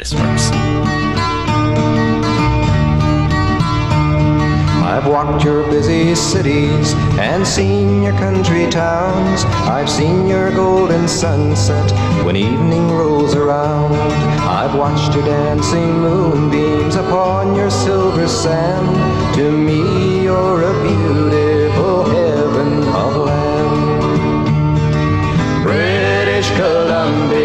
This works. I've walked your busy cities and seen your country towns. I've seen your golden sunset when evening rolls around. I've watched your dancing moonbeams upon your silver sand. To me, you're a beautiful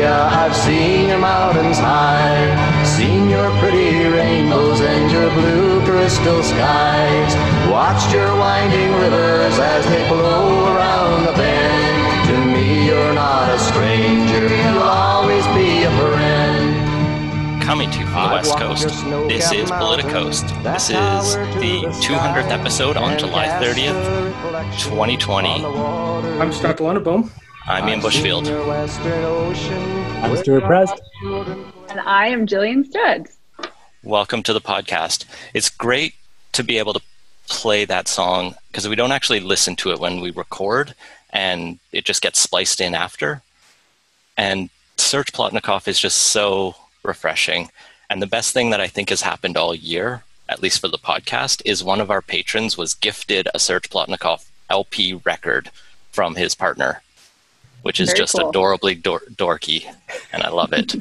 Columbia, I've seen your mountains high, seen your pretty rainbows and your blue crystal skies, watched your winding rivers as they flow around the bend. To me, you're not a stranger, you'll always be a friend. Coming to you from the West Coast, this is Politicoast. This is the the 200th episode on July 30th, 2020. on the water. I'm Scott Luneboom. I'm Ian Bushfield. your western ocean I'm Stewart Prest. And I am Jillian Stead. Welcome to the podcast. It's great to be able to play that song because we don't actually listen to it when we record and it just gets spliced in after. And Serge Plotnikov is just so refreshing. And the best thing that I think has happened all year, at least for the podcast, is one of our patrons was gifted a Serge Plotnikov LP record from his partner, which is Very just cool. adorably dor- dorky. And I love it.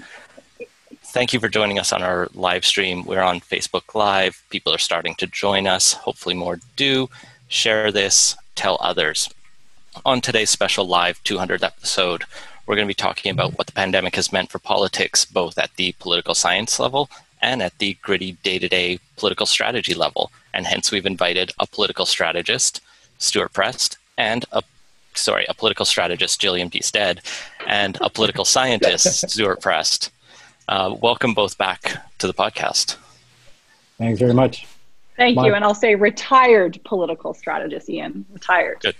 Thank you for joining us on our live stream. We're on Facebook Live. People are starting to join us. Hopefully, more do. Share this, tell others. On today's special live 200th episode, we're going to be talking about what the pandemic has meant for politics, both at the political science level and at the gritty day to day political strategy level. And hence, we've invited a political strategist, Stewart Prest, and a sorry, a political strategist, Jillian P. Stead, and a political scientist, Stewart Prest. Uh, welcome both back to the podcast. Thanks very much. Thank My- you. And I'll say retired political strategist, Ian. Retired. Good.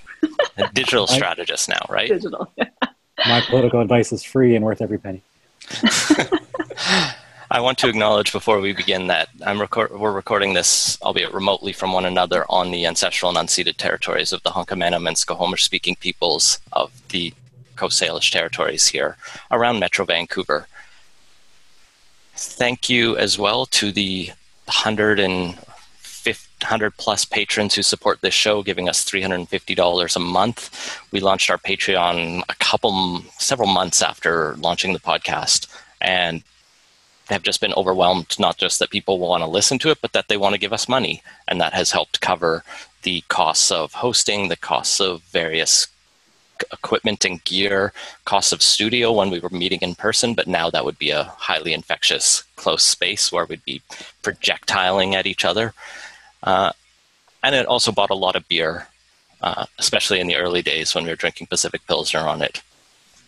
A digital strategist now, right? Digital. My political advice is free and worth every penny. I want to acknowledge before we begin that record- we're recording this, albeit remotely from one another, on the ancestral and unceded territories of the Hunkamanam and Skohomish speaking peoples of the Coast Salish territories here around Metro Vancouver. Thank you as well to the 100 and 100 plus patrons who support this show, giving us $350 a month. We launched our Patreon a couple, several months after launching the podcast, and have just been overwhelmed. Not just that people want to listen to it, but that they want to give us money, and that has helped cover the costs of hosting, the costs of various equipment and gear, costs of studio when we were meeting in person, but now that would be a highly infectious close space where we'd be projectiling at each other. Uh, and it also bought a lot of beer, uh, especially in the early days when we were drinking Pacific Pilsner on it.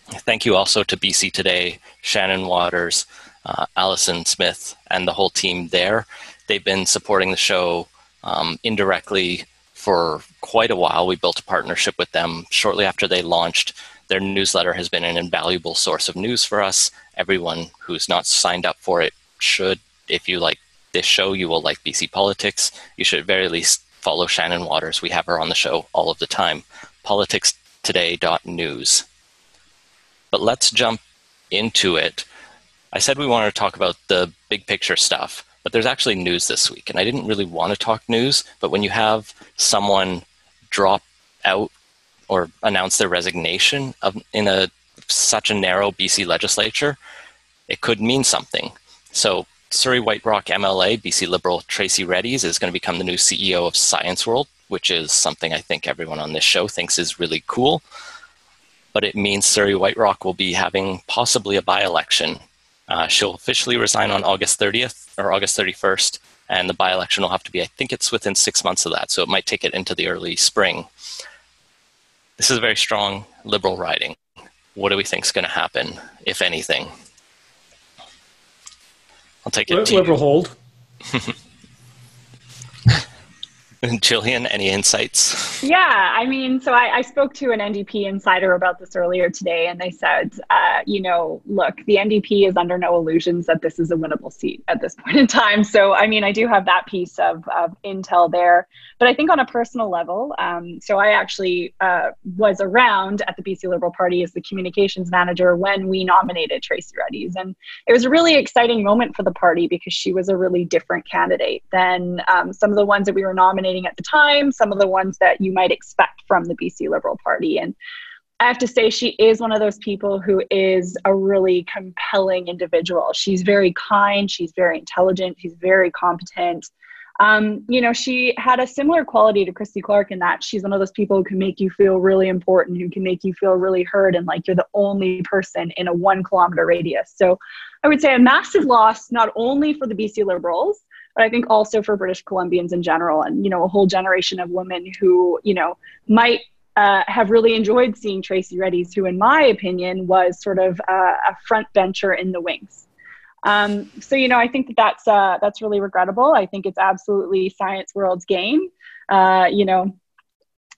Thank you also to BC Today, Shannon Waters, uh, Allison Smith, and the whole team there. They've been supporting the show um, indirectly for quite a while. We built a partnership with them shortly after they launched. Their newsletter has been an invaluable source of news for us. Everyone who's not signed up for it should. If you like this show, you will like BC Politics. You should at very least follow Shannon Waters. We have her on the show all of the time. Politicstoday.news. But let's jump into it. I said we wanted to talk about the big picture stuff, but there's actually news this week. And I didn't really want to talk news, but when you have someone drop out or announce their resignation of, in a such a narrow BC legislature, it could mean something. So Surrey White Rock MLA, BC Liberal Tracy Redies is going to become the new CEO of Science World, which is something I think everyone on this show thinks is really cool. But it means Surrey White Rock will be having possibly a by election. Uh, she'll officially resign on August 30th or August 31st, and the by election will have to be, I think it's within six months of that, so it might take it into the early spring. This is a very strong liberal riding. What do we think is going to happen, if anything? I'll take it. Liberal hold. Jillian, any insights? Yeah, I mean, so I, I, spoke to an NDP insider about this earlier today, and they said, uh, you know, look, the NDP is under no illusions that this is a winnable seat at this point in time. So, I mean, I do have that piece of, of intel there. But I think on a personal level, um, so I actually uh, was around at the BC Liberal Party as the communications manager when we nominated Tracy Redies. And it was a really exciting moment for the party because she was a really different candidate than um, some of the ones that we were nominating at the time, some of the ones that you might expect from the BC Liberal Party. And I have to say, she is one of those people who is a really compelling individual. She's very kind, she's very intelligent, she's very competent. Um, you know, she had a similar quality to Christy Clark in that she's one of those people who can make you feel really important, who can make you feel really heard, and like you're the only person in a one kilometer radius. So I would say a massive loss, not only for the BC Liberals, but I think also for British Columbians in general, and you know, a whole generation of women who you know might uh, have really enjoyed seeing Tracy Redies, who, in my opinion, was sort of a, a front bencher in the wings. Um, so you know, I think that that's uh, that's really regrettable. I think it's absolutely science world's game. Uh, you know,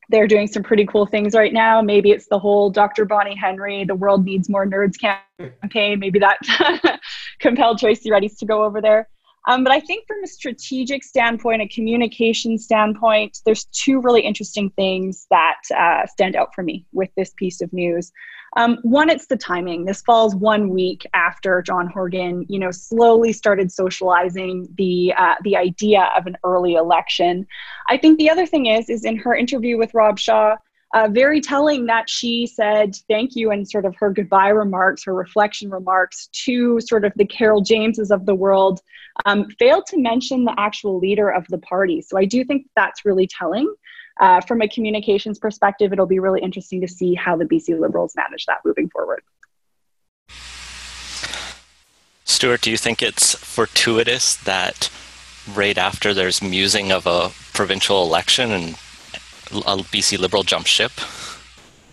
they're doing some pretty cool things right now. Maybe it's the whole Dr. Bonnie Henry, the world needs more nerds campaign. Maybe that compelled Tracy Redies to go over there. Um, but I think from a strategic standpoint, a communication standpoint, there's two really interesting things that uh, stand out for me with this piece of news. Um, one, it's the timing. This falls one week after John Horgan, you know, slowly started socializing the uh, the idea of an early election. I think the other thing is, is in her interview with Rob Shaw, uh, very telling that she said thank you and sort of her goodbye remarks, her reflection remarks to sort of the Carole Jameses of the world, um, failed to mention the actual leader of the party. So I do think that's really telling. Uh, from a communications perspective, it'll be really interesting to see how the BC Liberals manage that moving forward. Stuart, do you think it's fortuitous that right after there's musing of a provincial election and a BC Liberal jump ship?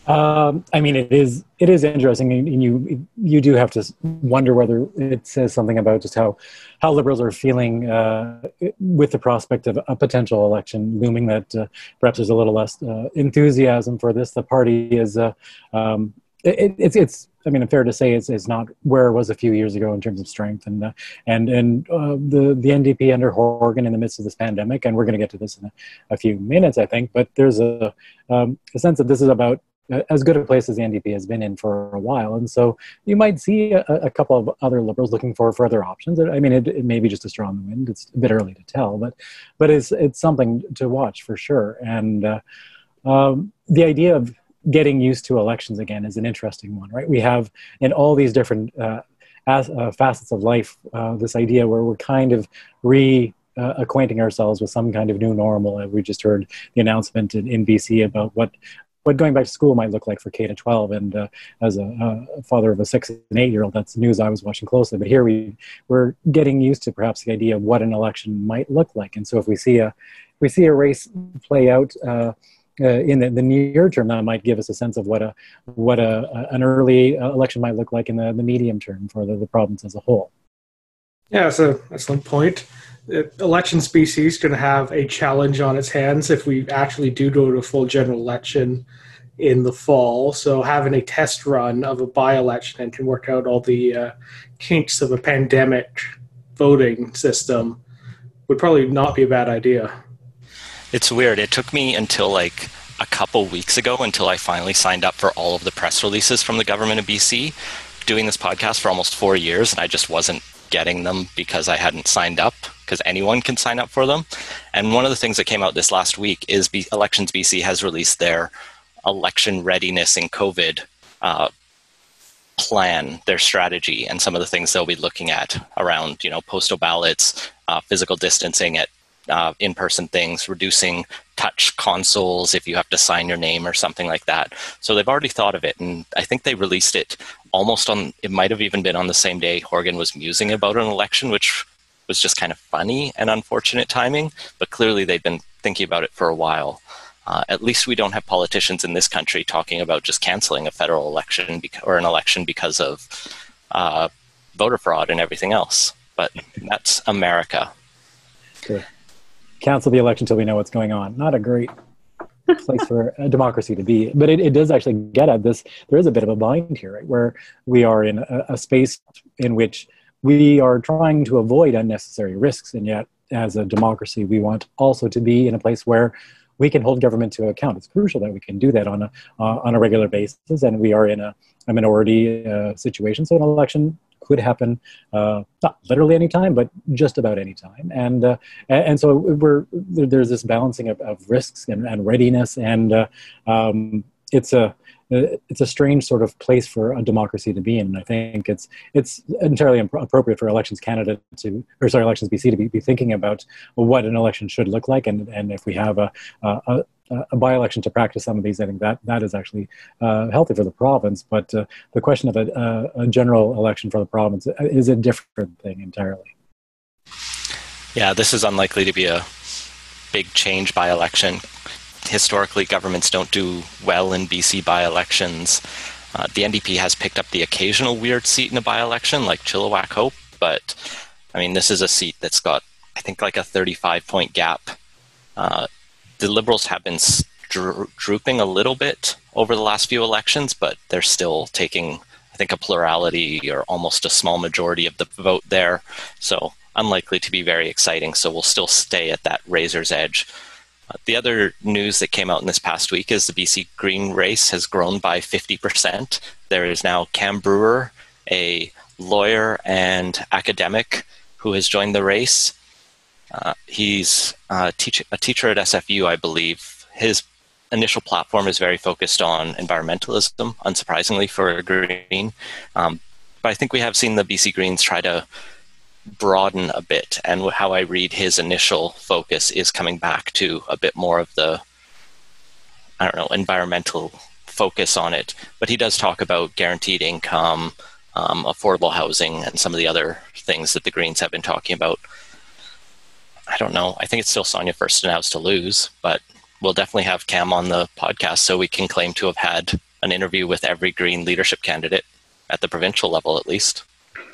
Um, I mean, it is it is interesting, and you you do have to wonder whether it says something about just how how liberals are feeling uh, with the prospect of a potential election looming. That uh, perhaps there's a little less uh, enthusiasm for this. The party is uh, um, it, it's it's I mean, fair to say it's, it's not where it was a few years ago in terms of strength, and uh, and and uh, the the NDP under Horgan in the midst of this pandemic, and we're going to get to this in a, a, few minutes, I think. But there's a um, a sense that this is about uh, as good a place as the NDP has been in for a while, and so you might see a, a couple of other liberals looking for further options. I mean, it, it may be just a straw in the wind. It's a bit early to tell, but but it's it's something to watch for sure. And uh, um, the idea of getting used to elections again is an interesting one, right? We have in all these different uh, as, uh, facets of life uh, this idea where we're kind of re uh, acquainting ourselves with some kind of new normal. We just heard the announcement in, in BC about what what going back to school might look like for K to 12. And uh, as a, a, father of a six and eight year old, that's news I was watching closely. But here we we're getting used to perhaps the idea of what an election might look like. And so if we see a if we see a race play out. Uh, in the, the, near term, that might give us a sense of what a what a, an early uh, election might look like in the, the medium term for the, the province as a whole. Yeah, that's an excellent point. The Elections BC's going to have a challenge on its hands if we actually do go to a full general election in the fall. So having a test run of a by-election and can work out all the uh, kinks of a pandemic voting system would probably not be a bad idea. It's weird. It took me until like a couple weeks ago until I finally signed up for all of the press releases from the government of BC. Doing this podcast for almost four years, and I just wasn't getting them because I hadn't signed up because anyone can sign up for them. And one of the things that came out this last week is B- Elections BC has released their election readiness in COVID uh, plan, their strategy, and some of the things they'll be looking at around, you know, postal ballots, uh, physical distancing at uh, in-person things, reducing touch consoles if you have to sign your name or something like that. So they've already thought of it, and I think they released it almost on. It might have even been on the same day Horgan was musing about an election, which was just kind of funny and unfortunate timing. But clearly, they've been thinking about it for a while. Uh, at least we don't have politicians in this country talking about just canceling a federal election or an election because of uh, voter fraud and everything else. But that's America. Sure. Cancel the election until we know what's going on. Not a great place for a democracy to be. But it, it does actually get at this. There is a bit of a bind here, right, where we are in a, a space in which we are trying to avoid unnecessary risks, and yet, as a democracy, we want also to be in a place where we can hold government to account. It's crucial that we can do that on a uh, on a regular basis, and we are in a, a minority uh, situation. So an election could happen uh, not literally any time, but just about any time. And uh, and so we're there's this balancing of, of risks and, and readiness, and uh, um, it's a it's a strange sort of place for a democracy to be in. And I think it's it's entirely appropriate for Elections Canada to, or sorry, Elections BC to be, be thinking about what an election should look like, and and if we have a, a, a by-election to practice some of these, I think that that is actually uh, healthy for the province. But uh, the question of a, a, general election for the province is a different thing entirely. Yeah, this is unlikely to be a big change by election historically governments don't do well in BC by-elections. Uh, the NDP has picked up the occasional weird seat in a by-election, like Chilliwack Hope, but I mean, this is a seat that's got, I think, like a 35 point gap. Uh, the Liberals have been dro- drooping a little bit over the last few elections, but they're still taking, I think, a plurality or almost a small majority of the vote there. So, unlikely to be very exciting. So, we'll still stay at that razor's edge. Uh, the other news that came out in this past week is the BC Green race has grown by 50%. There is now Cam Brewer, a lawyer and academic, who has joined the race. Uh, he's uh, teach- a teacher at SFU, I believe. His initial platform is very focused on environmentalism, unsurprisingly for a Green. Um, but I think we have seen the BC Greens try to broaden a bit. And how I read his initial focus is coming back to a bit more of the, I don't know, environmental focus on it. But he does talk about guaranteed income, um, affordable housing, and some of the other things that the Greens have been talking about. I don't know. I think it's still Sonia Furstenau's to lose, but we'll definitely have Cam on the podcast so we can claim to have had an interview with every Green leadership candidate at the provincial level, at least.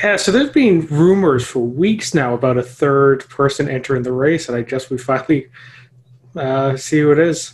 Yeah, so there's been rumors for weeks now about a third person entering the race, and I guess we finally uh, see who it is.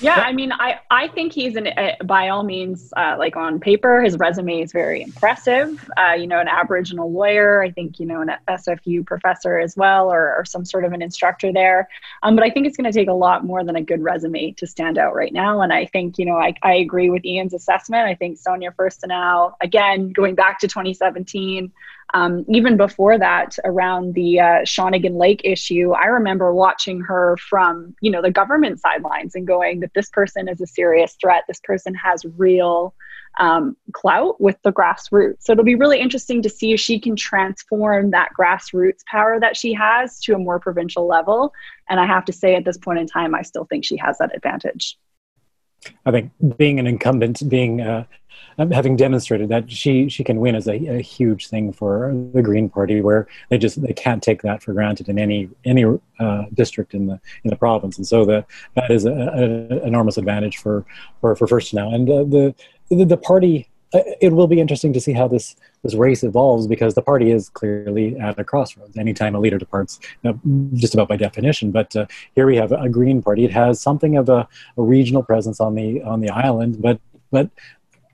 Yeah, I mean, I, I think he's an, uh, by all means, uh, like on paper, his resume is very impressive. Uh, you know, an Aboriginal lawyer, I think, you know, an SFU professor as well, or, or some sort of an instructor there. Um, but I think it's going to take a lot more than a good resume to stand out right now. And I think, you know, I, I agree with Ian's assessment. I think Sonia Furstenau, again, going back to 2017, um, even before that, around the uh, Shawnigan Lake issue, I remember watching her from you know the government sidelines and going that this person is a serious threat. This person has real um, clout with the grassroots. So it'll be really interesting to see if she can transform that grassroots power that she has to a more provincial level. And I have to say, at this point in time, I still think she has that advantage. I think being an incumbent, being uh, um, having demonstrated that she she can win is a, a, huge thing for the Green Party, where they just they can't take that for granted in any any uh, district in the in the province, and so that that is an enormous advantage for for for Furstenau and uh, the, the the party. Uh, it will be interesting to see how this this race evolves because the party is clearly at a crossroads. Anytime a leader departs, just about by definition. But uh, here we have a Green Party. It has something of a, a regional presence on the on the island, but but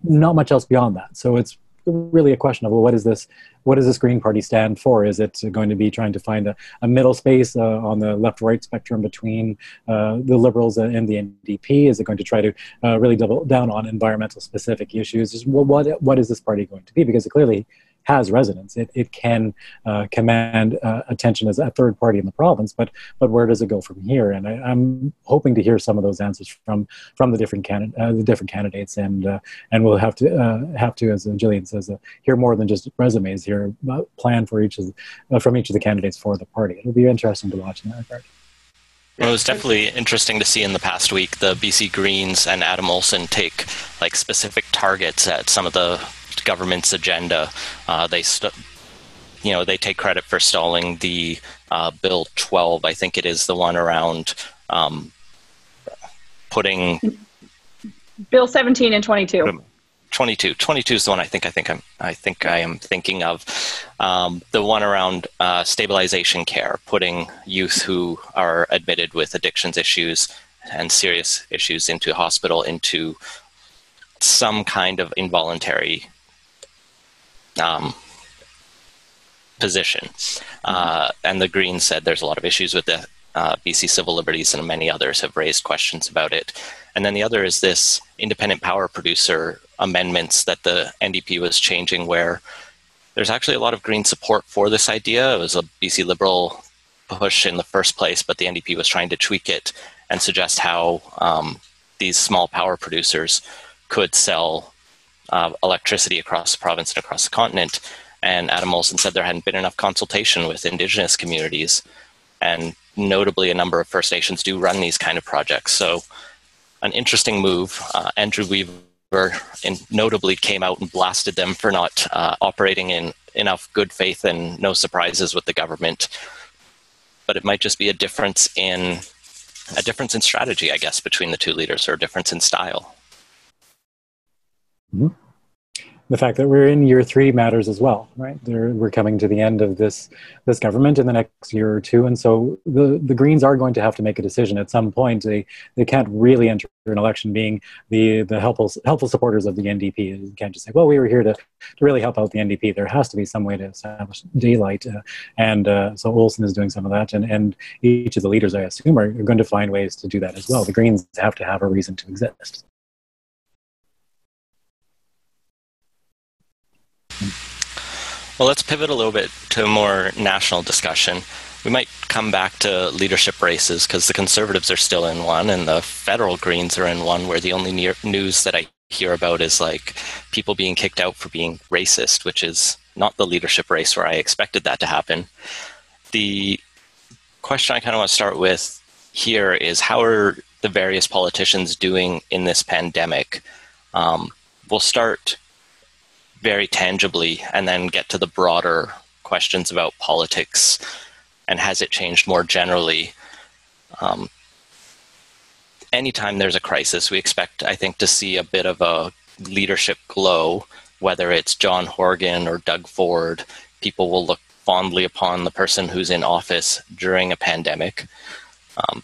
not much else beyond that. So it's really a question of well, what is this? What does this Green Party stand for? Is it going to be trying to find a, a middle space uh, on the left-right spectrum between uh, the Liberals and the NDP? Is it going to try to uh, really double down on environmental specific issues? Well, what what is this party going to be? Because clearly has resonance. It, it can uh, command uh, attention as a third party in the province, but but where does it go from here? And I, am hoping to hear some of those answers from from the different candid- uh, the different candidates, and uh, and we'll have to uh, have to, as Gillian says, uh, hear more than just resumes. Hear plan for each of from each of the candidates for the party. It'll be interesting to watch in that regard. Well, it was definitely interesting to see in the past week the BC Greens and Adam Olsen take like specific targets at some of the government's agenda. Uh, they, st- you know, they take credit for stalling the uh, Bill 12. I think it is the one around um, putting Bill 17 and 22. 22. 22 is the one I think I think I'm I think I am thinking of. Um, the one around uh, stabilization care, putting youth who are admitted with addictions issues and serious issues into hospital into some kind of involuntary um, position. Uh, and the Greens said there's a lot of issues with the uh, BC Civil Liberties and many others have raised questions about it. And then the other is this independent power producer amendments that the NDP was changing, where there's actually a lot of Green support for this idea. It was a BC Liberal push in the first place, but the NDP was trying to tweak it and suggest how um, these small power producers could sell uh, electricity across the province and across the continent. And Adam Olsen said there hadn't been enough consultation with Indigenous communities. And notably, a number of First Nations do run these kind of projects. So, an interesting move. Uh, Andrew Weaver in, notably came out and blasted them for not uh, operating in enough good faith and no surprises with the government. But it might just be a difference in a difference in strategy, I guess, between the two leaders, or a difference in style. Mm-hmm the fact that we're in year three matters as well, right? We're coming to the end of this this government in the next year or two, and so the the Greens are going to have to make a decision at some point. They they can't really enter an election being the the helpful helpful supporters of the NDP. You can't just say, well, we were here to, to really help out the NDP. There has to be some way to establish daylight, uh, and uh, so Olsen is doing some of that, and and each of the leaders, I assume, are, are going to find ways to do that as well. The Greens have to have a reason to exist. Well, let's pivot a little bit to a more national discussion. We might come back to leadership races because the Conservatives are still in one and the federal Greens are in one, where the only news that I hear about is like people being kicked out for being racist, which is not the leadership race where I expected that to happen. The question I kind of want to start with here is how are the various politicians doing in this pandemic? Um, we'll start very tangibly and then get to the broader questions about politics and has it changed more generally. Um, anytime there's a crisis, we expect, I think, to see a bit of a leadership glow, whether it's John Horgan or Doug Ford. People will look fondly upon the person who's in office during a pandemic. Um,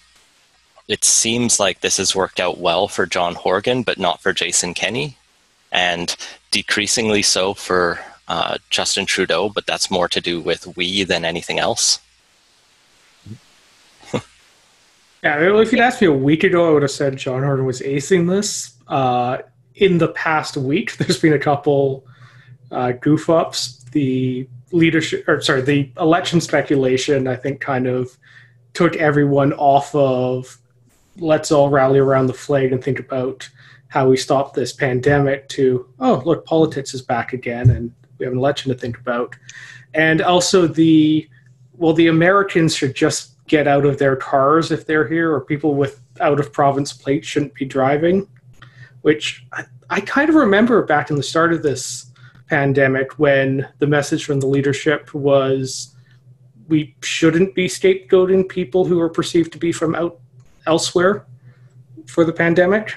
it seems like this has worked out well for John Horgan, but not for Jason Kenney and decreasingly so for uh, Justin Trudeau, but that's more to do with we than anything else. yeah, well, if you'd asked me a week ago, I would have said John Horgan was acing this. Uh, in the past week, there's been a couple uh, goof ups. The leadership, or sorry, the election speculation, I think, kind of took everyone off of let's all rally around the flag and think about how we stop this pandemic to oh look politics is back again and we have an election to think about. And also the well the americans should just get out of their cars if they're here or people with out of province plates shouldn't be driving which I, I kind of remember back in the start of this pandemic when the message from the leadership was we shouldn't be scapegoating people who are perceived to be from out elsewhere for the pandemic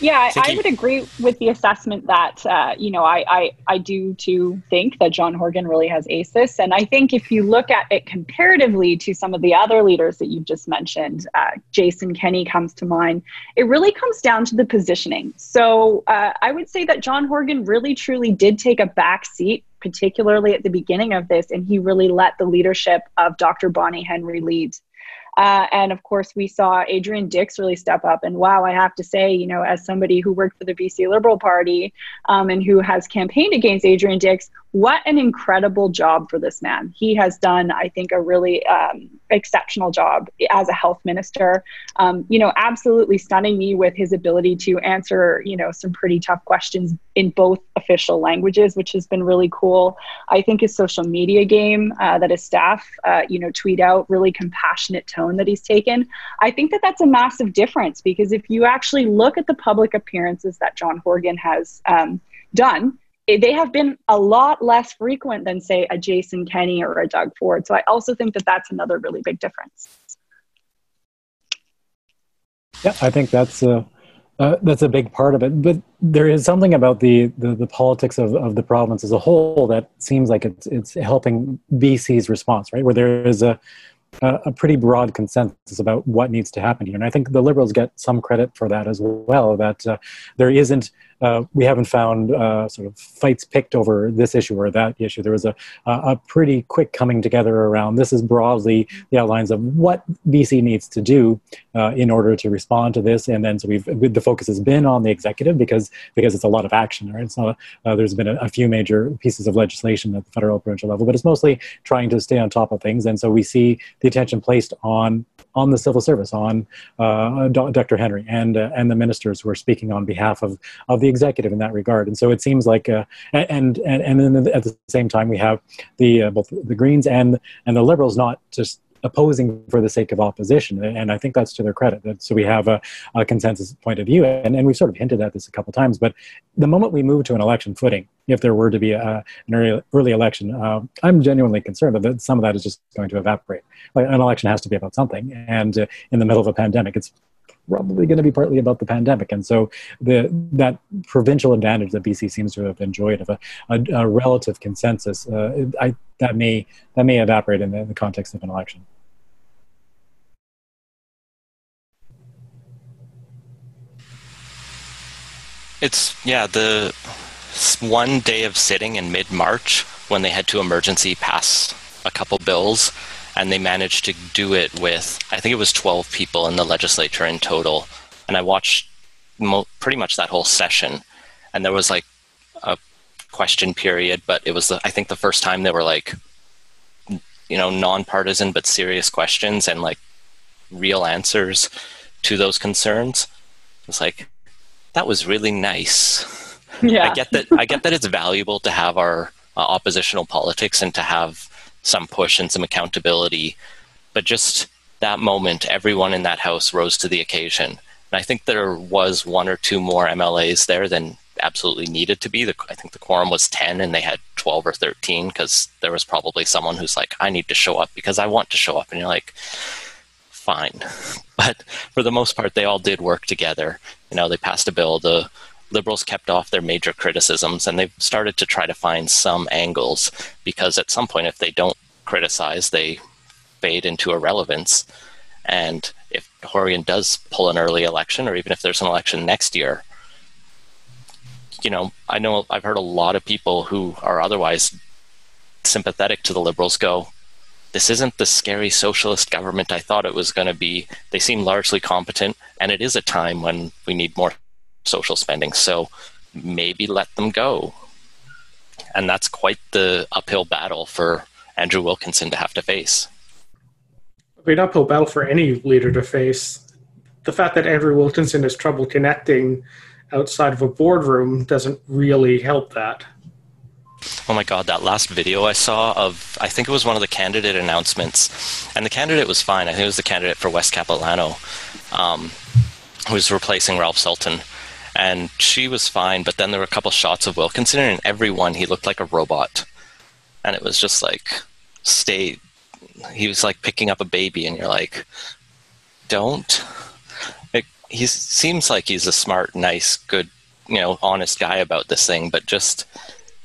yeah, I, I would agree with the assessment that uh, you know I, I I do too think that John Horgan really has ACES, and I think if you look at it comparatively to some of the other leaders that you've just mentioned, uh, Jason Kenney comes to mind. It really comes down to the positioning. So uh, I would say that John Horgan really truly did take a back seat particularly at the beginning of this, and he really let the leadership of Dr. Bonnie Henry lead. Uh, and of course, we saw Adrian Dix really step up. And wow, I have to say, you know, as somebody who worked for the BC Liberal Party um, and who has campaigned against Adrian Dix, what an incredible job for this man. He has done, I think, a really um, exceptional job as a health minister. Um, you know, absolutely stunning me with his ability to answer, you know, some pretty tough questions in both official languages, which has been really cool. I think his social media game uh, that his staff, uh, you know, tweet out really compassionate tone that he's taken. I think that that's a massive difference because if you actually look at the public appearances that John Horgan has um, done, they have been a lot less frequent than say a Jason Kenney or a Doug Ford. So I also think that that's another really big difference. Yeah, I think that's uh, uh, that's a big part of it. But there is something about the, the, the, politics of, of the province as a whole that seems like it's, it's helping BC's response, right? Where there is a, a, pretty broad consensus about what needs to happen here. And I think the Liberals get some credit for that as well, that uh, there isn't uh, we haven't found uh, sort of fights picked over this issue or that issue. There was a, a pretty quick coming together around this is broadly the outlines of what BC needs to do uh, in order to respond to this. And then so we've the focus has been on the executive because because it's a lot of action. Right? It's not uh, there's been a, a, few major pieces of legislation at the federal provincial level, but it's mostly trying to stay on top of things. And so we see the attention placed on on the civil service, on uh, Dr. Henry and and the ministers who are speaking on behalf of of the executive in that regard. And so it seems like, uh, and and and then at the same time we have the uh, both the Greens and and the Liberals not just opposing for the sake of opposition. And I think that's to their credit. So we have a, a consensus point of view. And, and, we've sort of hinted at this a couple times, but the moment we move to an election footing, if there were to be a, an early, early election, uh, I'm genuinely concerned that some of that is just going to evaporate. Like an election has to be about something. And uh, in the middle of a pandemic, it's probably going to be partly about the pandemic. And so the that provincial advantage that BC seems to have enjoyed of a, a, a relative consensus, uh, I, that may that may evaporate in the, in the context of an election. It's yeah the one day of sitting in mid March when they had to emergency pass a couple bills and they managed to do it with I think it was 12 people in the legislature in total. And I watched mo- pretty much that whole session. And there was like a question period but it was the, I think the first time they were like you know nonpartisan but serious questions and like real answers to those concerns. It's like that was really nice. Yeah. I get that I get that it's valuable to have our uh, oppositional politics and to have some push and some accountability. But just that moment, everyone in that house rose to the occasion. And I think there was one or two more MLAs there than absolutely needed to be. The, I think the quorum was 10 and they had 12 or 13 because there was probably someone who's like, I need to show up because I want to show up. And you're like, fine. But for the most part, they all did work together. You know, they passed a bill. Liberals kept off their major criticisms and they've started to try to find some angles because at some point if they don't criticize they fade into irrelevance and if Horgan does pull an early election or even if there's an election next year you know I know I've heard a lot of people who are otherwise sympathetic to the liberals go this isn't the scary socialist government I thought it was going to be. They seem largely competent, and it is a time when we need more social spending. So maybe let them go. And that's quite the uphill battle for Andrew Wilkinson to have to face. Mean, uphill battle for any leader to face. The fact that Andrew Wilkinson has trouble connecting outside of a boardroom doesn't really help that. Oh my god, that last video I saw of I think it was one of the candidate announcements, and the candidate was fine. I think it was the candidate for West Capilano, um, who was replacing Ralph Sultan and she was fine. But then there were a couple shots of Wilkinson, and every one he looked like a robot, and it was just like stay. He was like picking up a baby, and you're like, don't. It, he seems like he's a smart, nice, good, you know, honest guy about this thing, but just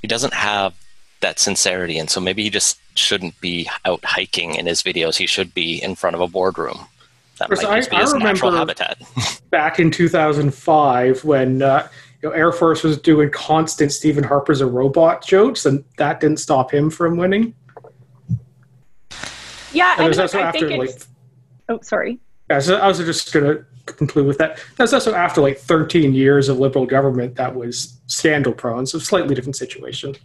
he doesn't have that sincerity, and so maybe he just shouldn't be out hiking in his videos. He should be in front of a boardroom that might I, be I his natural habitat. back in 2005 when uh, you know, Air Farce was doing constant Stephen Harper's a robot jokes, and that didn't stop him from winning. Yeah, and, and also I after like. Oh, sorry. Yeah, so I was just going to conclude with that. That's also after like 13 years of liberal government that was scandal prone, so slightly different situation.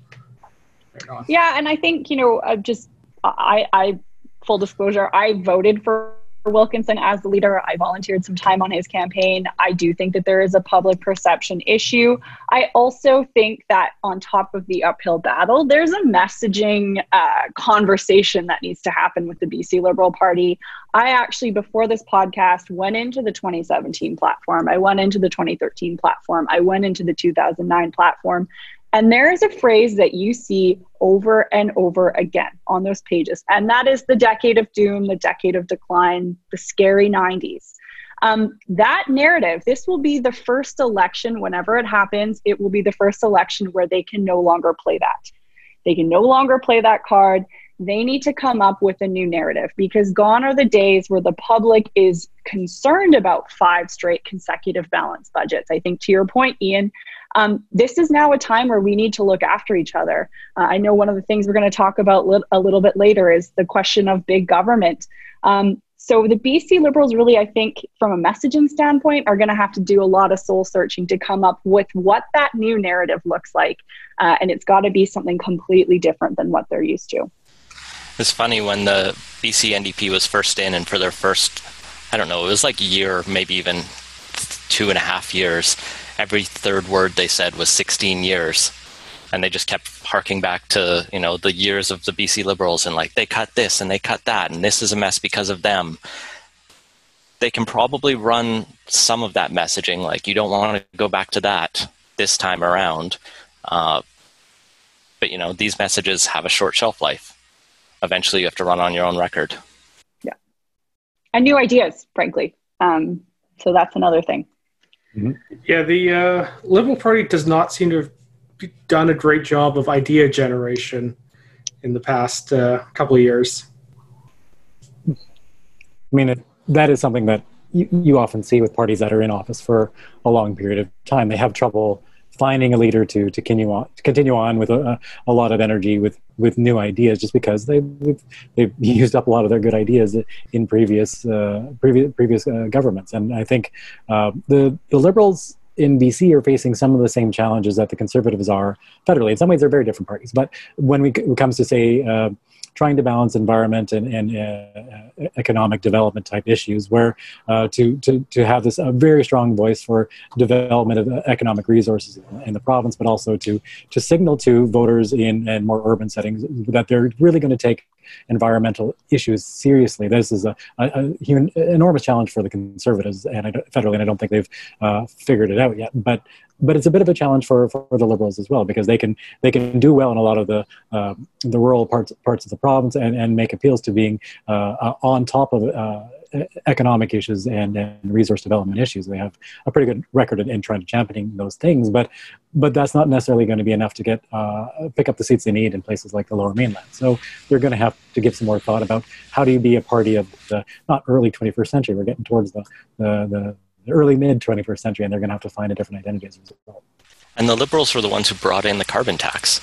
Right yeah, and I think you know, uh, just I, I full disclosure, I voted for Wilkinson as the leader. I volunteered some time on his campaign. I do think that there is a public perception issue. I also think that on top of the uphill battle, there's a messaging uh, conversation that needs to happen with the BC Liberal Party. I actually, before this podcast, went into the 2017 platform. I went into the 2013 platform. I went into the 2009 platform. And there is a phrase that you see over and over again on those pages, and that is the decade of doom, the decade of decline, the scary 90s. Um, that narrative, this will be the first election, whenever it happens, it will be the first election where they can no longer play that. They can no longer play that card. They need to come up with a new narrative because gone are the days where the public is concerned about five straight consecutive balanced budgets. I think to your point, Ian, um, this is now a time where we need to look after each other. Uh, I know one of the things we're going to talk about li- a little bit later is the question of big government. Um, so the BC Liberals really, I think, from a messaging standpoint, are going to have to do a lot of soul searching to come up with what that new narrative looks like, uh, and it's got to be something completely different than what they're used to. It's funny when the BC NDP was first in, and for their first, I don't know, it was like a year, maybe even two and a half years. Every third word they said was 16 years and they just kept harking back to you know the years of the BC Liberals and like they cut this and they cut that and this is a mess because of them. They can probably run some of that messaging like you don't want to go back to that this time around, uh, but you know these messages have a short shelf life. Eventually, you have to run on your own record. Yeah, and new ideas, frankly. Um, so that's another thing. Mm-hmm. Yeah, the uh, Liberal Party does not seem to have done a great job of idea generation in the past uh, couple of years. I mean, it, that is something that you, you often see with parties that are in office for a long period of time. They have trouble finding a leader to to continue on to continue on with a, a lot of energy with with new ideas just because they they've, used up a lot of their good ideas in previous uh, previous previous uh, governments and I think uh, the the liberals in BC are facing some of the same challenges that the Conservatives are federally. In some ways, they're very different parties. But when we, it comes to, say, uh, trying to balance environment and, and uh, economic development type issues, where uh, to, to, to have this a very strong voice for development of economic resources in the province, but also to, to signal to voters in, in more urban settings that they're really going to take environmental issues seriously. This is a, a, a human, enormous challenge for the conservatives and I, federally, and I don't think they've uh, figured it out yet. But but it's a bit of a challenge for, for the liberals as well because they can they can do well in a lot of the uh, the rural parts parts of the province and, and make appeals to being uh, on top of uh, economic issues and, and resource development issues. They have a pretty good record in, in, trying to championing those things, but but that's not necessarily going to be enough to get uh, pick up the seats they need in places like the Lower Mainland. So they're going to have to give some more thought about how do you be a party of the not early 21st century. We're getting towards the the, the, the early mid 21st century, and they're going to have to find a different identity as a result. And the liberals were the ones who brought in the carbon tax,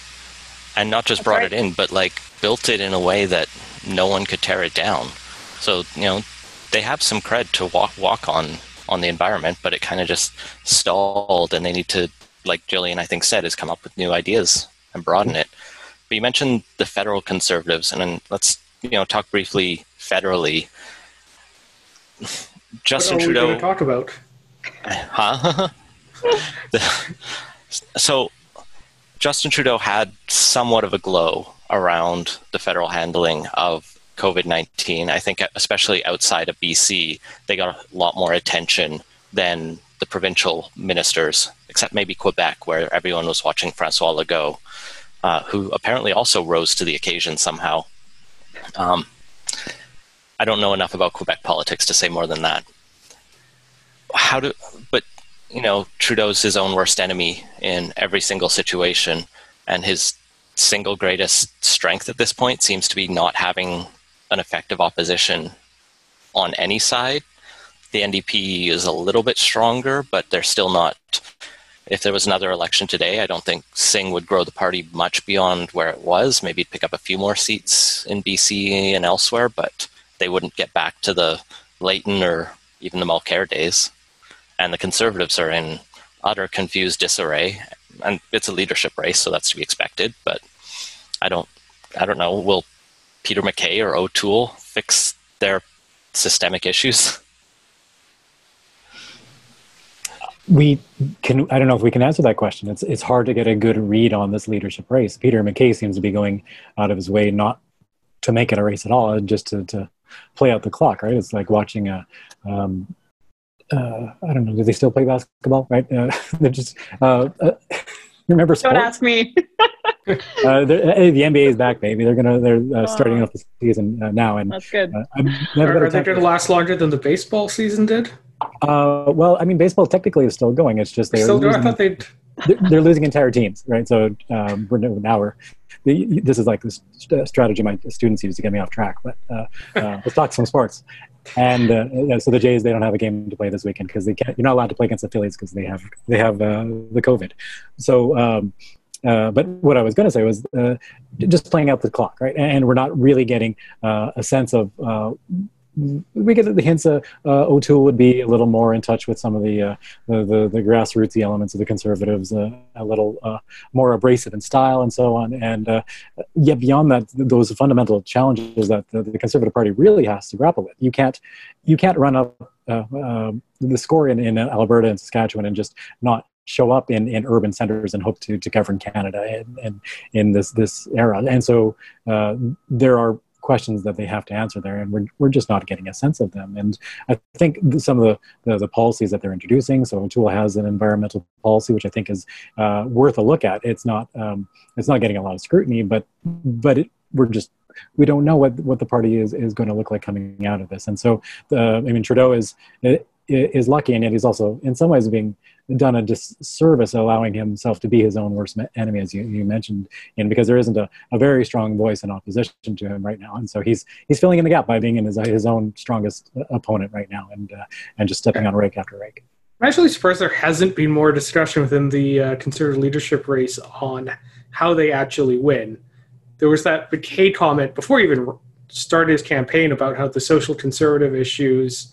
and not just That's brought right. it in, but like built it in a way that no one could tear it down. So you know they have some cred to walk walk on on the environment, but it kind of just stalled, and they need to, like Jillian I think said, is come up with new ideas and broaden it. But you mentioned the federal conservatives, and then let's you know talk briefly federally. Justin what are Trudeau. We talk about. Huh? so Justin Trudeau had somewhat of a glow around the federal handling of COVID 19. I think, especially outside of BC, they got a lot more attention than the provincial ministers, except maybe Quebec, where everyone was watching Francois Legault, uh, who apparently also rose to the occasion somehow. Um, I don't know enough about Quebec politics to say more than that. How do, but you know, Trudeau's his own worst enemy in every single situation, and his single greatest strength at this point seems to be not having an effective opposition on any side. The NDP is a little bit stronger, but they're still not. If there was another election today, I don't think Singh would grow the party much beyond where it was. Maybe pick up a few more seats in BC and elsewhere, but they wouldn't get back to the Layton or even the Mulcair days. And the Conservatives are in utter confused disarray. And it's a leadership race, so that's to be expected. But I don't, I don't know. Will Peter MacKay or O'Toole fix their systemic issues? We can. I don't know if we can answer that question. It's it's hard to get a good read on this leadership race. Peter MacKay seems to be going out of his way not to make it a race at all, just to, to play out the clock. Right? It's like watching a. Um, uh, I don't know. Do they still play basketball? Right? Uh, they're just. Uh, uh remember sports? Don't ask me. uh, the, the NBA is back, baby. They're gonna they're uh, starting off the season uh, now, and that's good. Uh, are, are they going to last longer than the baseball season did? Uh, well, I mean, baseball technically is still going. It's just they're Still, I losing, thought they'd. they're, they're losing entire teams, right? So um, we're now we're the, this is like this st- strategy my students use to get me off track. But uh, uh, let's talk some sports. And uh, so the Jays they don't have a game to play this weekend because they can't. You're not allowed to play against the Phillies because they have they have uh, the COVID. So. Um, uh, but what I was going to say was uh, just playing out the clock, right? And we're not really getting uh, a sense of. Uh, we get the hints. Uh, uh, O'Toole would be a little more in touch with some of the uh, the, the, the grassrootsy elements of the conservatives, uh, a little uh, more abrasive in style, and so on. And uh, yet, beyond that, those fundamental challenges that the, the Conservative Party really has to grapple with. You can't you can't run up uh, um the score in, in Alberta and Saskatchewan and just not show up in, in urban centers and hope to, to govern Canada in, in, in this, this era. And so uh, there are questions that they have to answer there, and we're, we're just not getting a sense of them. And I think some of the, the, the policies that they're introducing, so O'Toole has an environmental policy, which I think is uh, worth a look at. It's not, um, it's not getting a lot of scrutiny, but, but it, we're just we don't know what what the party is is going to look like coming out of this. And so, the, I mean, Trudeau is is lucky, and yet he's also in some ways being done a disservice allowing himself to be his own worst enemy, as you, you mentioned, and because there isn't a, a very strong voice in opposition to him right now, and so he's he's filling in the gap by being in his his own strongest opponent right now, and uh, and just stepping on rake after rake. I'm actually surprised there hasn't been more discussion within the uh, conservative leadership race on how they actually win. There was that MacKay comment before he even started his campaign about how the social conservative issues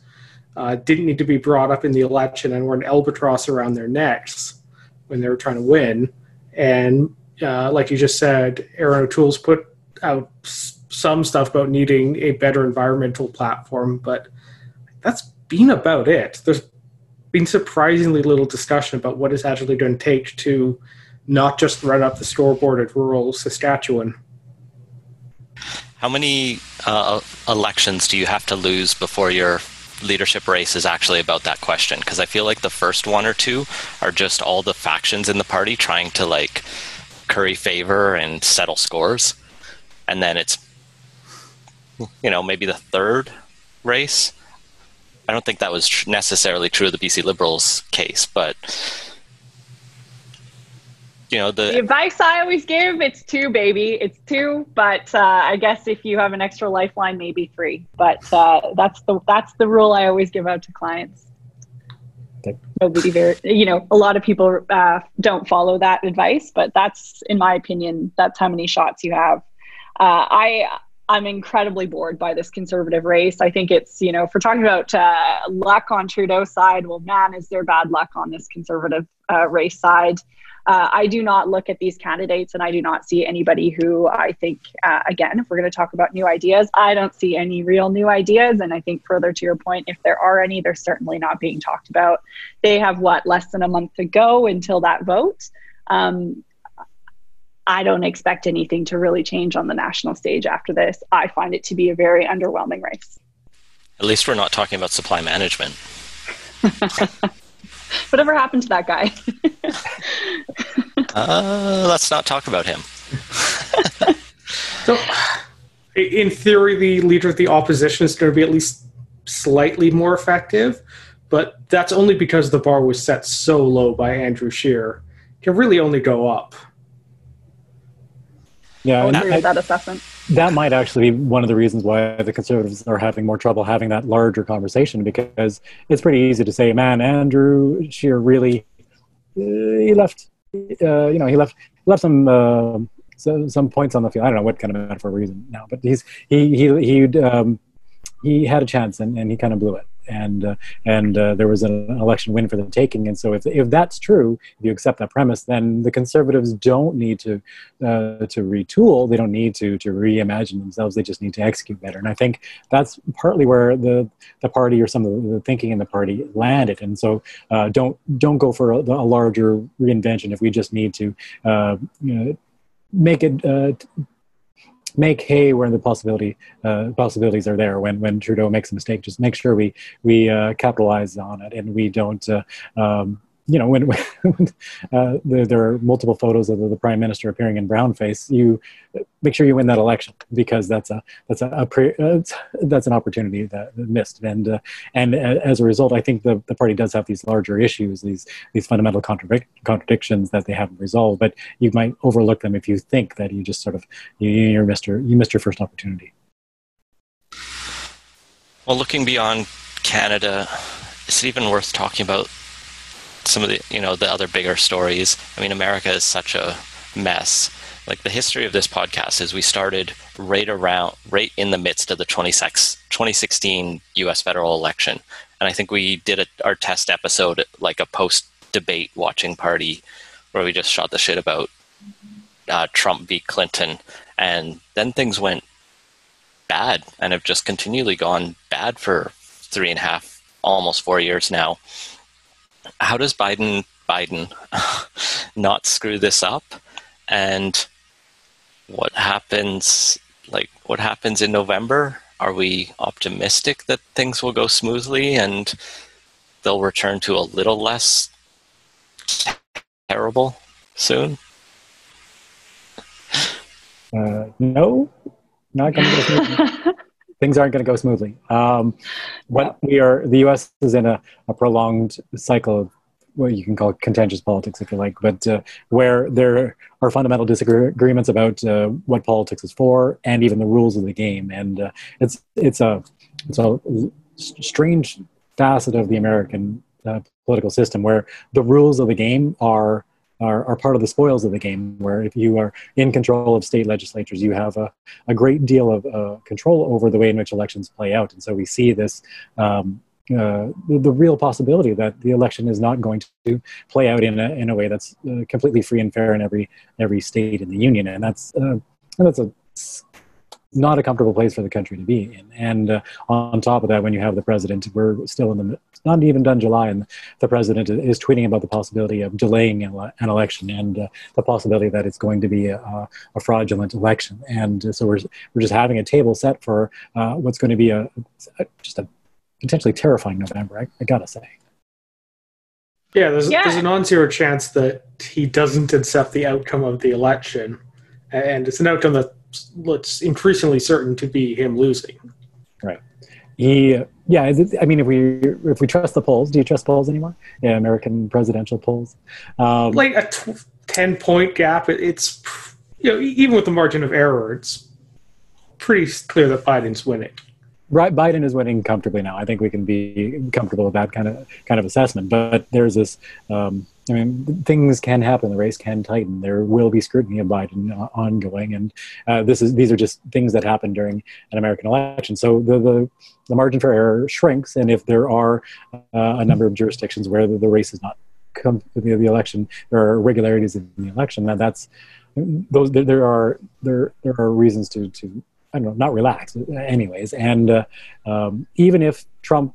uh, didn't need to be brought up in the election and were an albatross around their necks when they were trying to win. And uh, like you just said, Erin O'Toole's put out some stuff about needing a better environmental platform, but that's been about it. There's been surprisingly little discussion about what it's actually going to take to not just run up the scoreboard at rural Saskatchewan. How many uh, elections do you have to lose before your leadership race is actually about that question? Because I feel like the first one or two are just all the factions in the party trying to like curry favor and settle scores, and then it's you know maybe the third race. I don't think that was tr- necessarily true of the BC Liberals case, but you know The the advice I always give, it's two, baby. It's two, but uh, I guess if you have an extra lifeline, maybe three. But uh, that's the that's the rule I always give out to clients. Nobody very, you know, a lot of people uh, don't follow that advice, but that's, in my opinion, that's how many shots you have. Uh, I I'm incredibly bored by this conservative race. I think it's, you know, if we're talking about uh, luck on Trudeau's side, well, man, is there bad luck on this conservative uh, race side? Uh, I do not look at these candidates and I do not see anybody who I think, uh, again, if we're going to talk about new ideas, I don't see any real new ideas. And I think, further to your point, if there are any, they're certainly not being talked about. They have what, less than a month to go until that vote. Um, I don't expect anything to really change on the national stage after this. I find it to be a very underwhelming race. at least we're not talking about supply management. Whatever happened to that guy? Uh, let's not talk about him. So, in theory, the leader of the opposition is going to be at least slightly more effective, but that's only because the bar was set so low by Andrew Scheer. It can really only go up. Yeah, I'll agree with that assessment. That might actually be one of the reasons why the conservatives are having more trouble having that larger conversation because it's pretty easy to say, man, Andrew Scheer really uh, he left, uh, you know, he left left some. Uh, some, some points on the field. I don't know what kind of metaphor using now, but he's he he he um, he had a chance and, and he kind of blew it. And uh, and uh, there was an election win for the taking. And so if if that's true, if you accept that premise, then the conservatives don't need to uh, to retool. They don't need to to reimagine themselves. They just need to execute better. And I think that's partly where the the party or some of the thinking in the party landed. And so uh, don't don't go for a, a larger reinvention if we just need to uh, you know, make it. Uh, make hay where the possibility uh, possibilities are there. When when Trudeau makes a mistake just make sure we we uh, capitalize on it and we don't uh, um, you know, when, when uh, there, there, are multiple photos of the, the, prime minister appearing in brown face, you make sure you win that election because that's a that's a, a pre, uh, that's an opportunity that missed. And uh, and as a result, I think the, the party does have these larger issues, these these fundamental contradic- contradictions that they haven't resolved. But you might overlook them if you think that you just sort of you, you missed your you missed your first opportunity. Well, looking beyond Canada, is it even worth talking about some of the you know the other bigger stories. I mean, America is such a mess. Like the history of this podcast is we started right around right in the midst of the 2016 U.S. federal election, and I think we did a, our test episode like a post debate watching party where we just shot the shit about uh, Trump v. Clinton, and then things went bad and have just continually gone bad for three and a half, almost four years now how does Biden Biden not screw this up? And what happens like what happens in November? Are we optimistic that things will go smoothly and they'll return to a little less terrible soon? Uh, no, not going to go smoothly. things aren't going to go smoothly. Um, what we are, the U.S. is in a, a prolonged cycle of what you can call contentious politics, if you like, but uh, where there are fundamental disagreements about uh, what politics is for and even the rules of the game. And uh, it's it's a it's a strange facet of the American uh, political system where the rules of the game are are, are part of the spoils of the game, where if you are in control of state legislatures, you have a, a great deal of uh, control over the way in which elections play out. And so we see this. Um, uh, the, the, real possibility that the election is not going to play out in a, in a way that's uh, completely free and fair in every every state in the union, and that's uh, that's a not a comfortable place for the country to be in. And uh, on top of that, when you have the president, we're still in the not even done July, and the president is tweeting about the possibility of delaying an election and uh, the possibility that it's going to be a, a fraudulent election. And uh, so we're we're just having a table set for uh, what's going to be a, a, just a potentially terrifying November. I, I gotta say. Yeah, there's, yeah. there's a non-zero chance that he doesn't accept the outcome of the election, and it's an outcome that looks increasingly certain to be him losing. Right. He, yeah. I mean, if we if we trust the polls, do you trust polls anymore? Yeah, American presidential polls. Um, like a t- ten point gap. It's you know even with the margin of error, it's pretty clear that Biden's winning. Right, Biden is winning comfortably now. I think we can be comfortable with that kind of kind of assessment. But there's this. Um, I mean, things can happen. The race can tighten. There will be scrutiny of Biden ongoing, and uh, this is these are just things that happen during an American election. So the the, the margin for error shrinks, and if there are uh, a number of jurisdictions where the, the race is not come the, the election, there are irregularities in the election. That that's those there, there are there there are reasons to to I don't know, not relax, anyways. And uh, um, even if Trump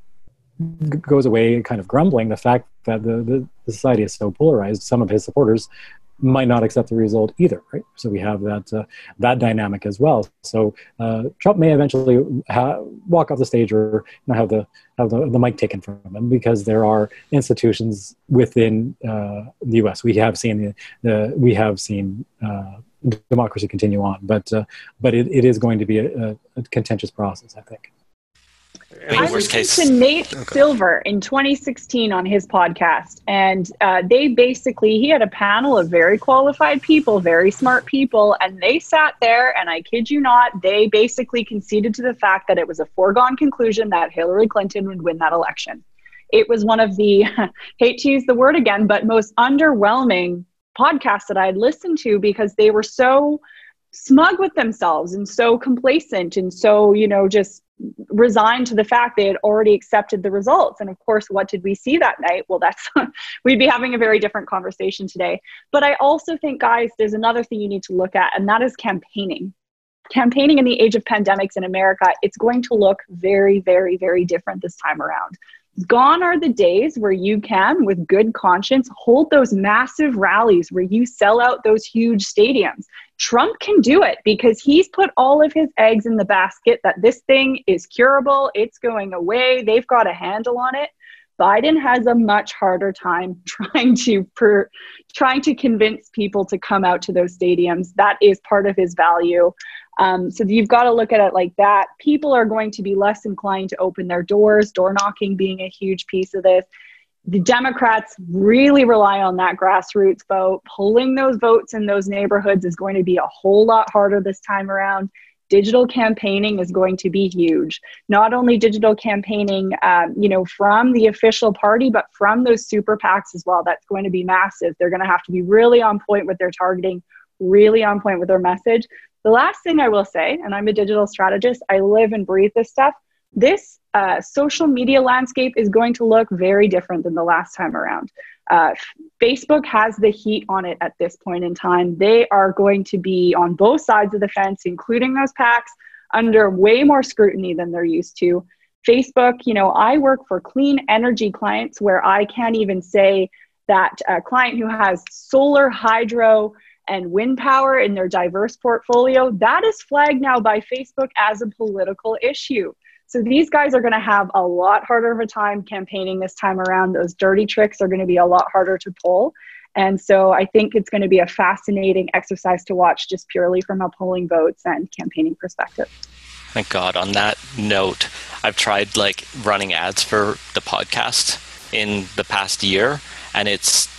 goes away kind of grumbling, the fact that the, the, society is so polarized, some of his supporters might not accept the result either, right? So we have that uh, that dynamic as well. So uh, Trump may eventually ha- walk off the stage or you know, have the have the, the mic taken from him because there are institutions within uh, the U.S. We have seen the, the we have seen uh, democracy continue on. But uh, but it, it is going to be a, a contentious process, I think. I listened to Nate okay. Silver in 2016 on his podcast, and uh, they basically he had a panel of very qualified people, very smart people, and they sat there, and I kid you not, they basically conceded to the fact that it was a foregone conclusion that Hillary Clinton would win that election. It was one of the hate to use the word again, but most underwhelming podcasts that I had listened to because they were so smug with themselves and so complacent and so, you know, just resigned to the fact they had already accepted the results. And of course, what did we see that night? Well, that's we'd be having a very different conversation today. But I also think, guys, there's another thing you need to look at, and that is campaigning. Campaigning in the age of pandemics in America, it's going to look very, very, very different this time around. Gone are the days where you can, with good conscience, hold those massive rallies where you sell out those huge stadiums. Trump can do it because he's put all of his eggs in the basket that this thing is curable, it's going away, they've got a handle on it. Biden has a much harder time trying to per, trying to convince people to come out to those stadiums. That is part of his value. Um, so you've got to look at it like that. People are going to be less inclined to open their doors, door knocking being a huge piece of this. The Democrats really rely on that grassroots vote. Pulling those votes in those neighborhoods is going to be a whole lot harder this time around digital campaigning is going to be huge. Not only digital campaigning um, you know from the official party but from those super pacs as well that's going to be massive. They're going to have to be really on point with their targeting really on point with their message. The last thing i will say and i'm a digital strategist i live and breathe this stuff this uh, social media landscape is going to look very different than the last time around uh, Facebook has the heat on it at this point in time. They are going to be on both sides of the fence, including those PACs, under way more scrutiny than they're used to. Facebook, you know, I work for clean energy clients where I can't even say that a client who has solar, hydro, and wind power in their diverse portfolio, that is flagged now by Facebook as a political issue. So these guys are going to have a lot harder of a time campaigning this time around. Those dirty tricks are going to be a lot harder to pull. And so I think it's going to be a fascinating exercise to watch just purely from a polling votes and campaigning perspective. Thank God. On that note, I've tried like running ads for the podcast in the past year, and it's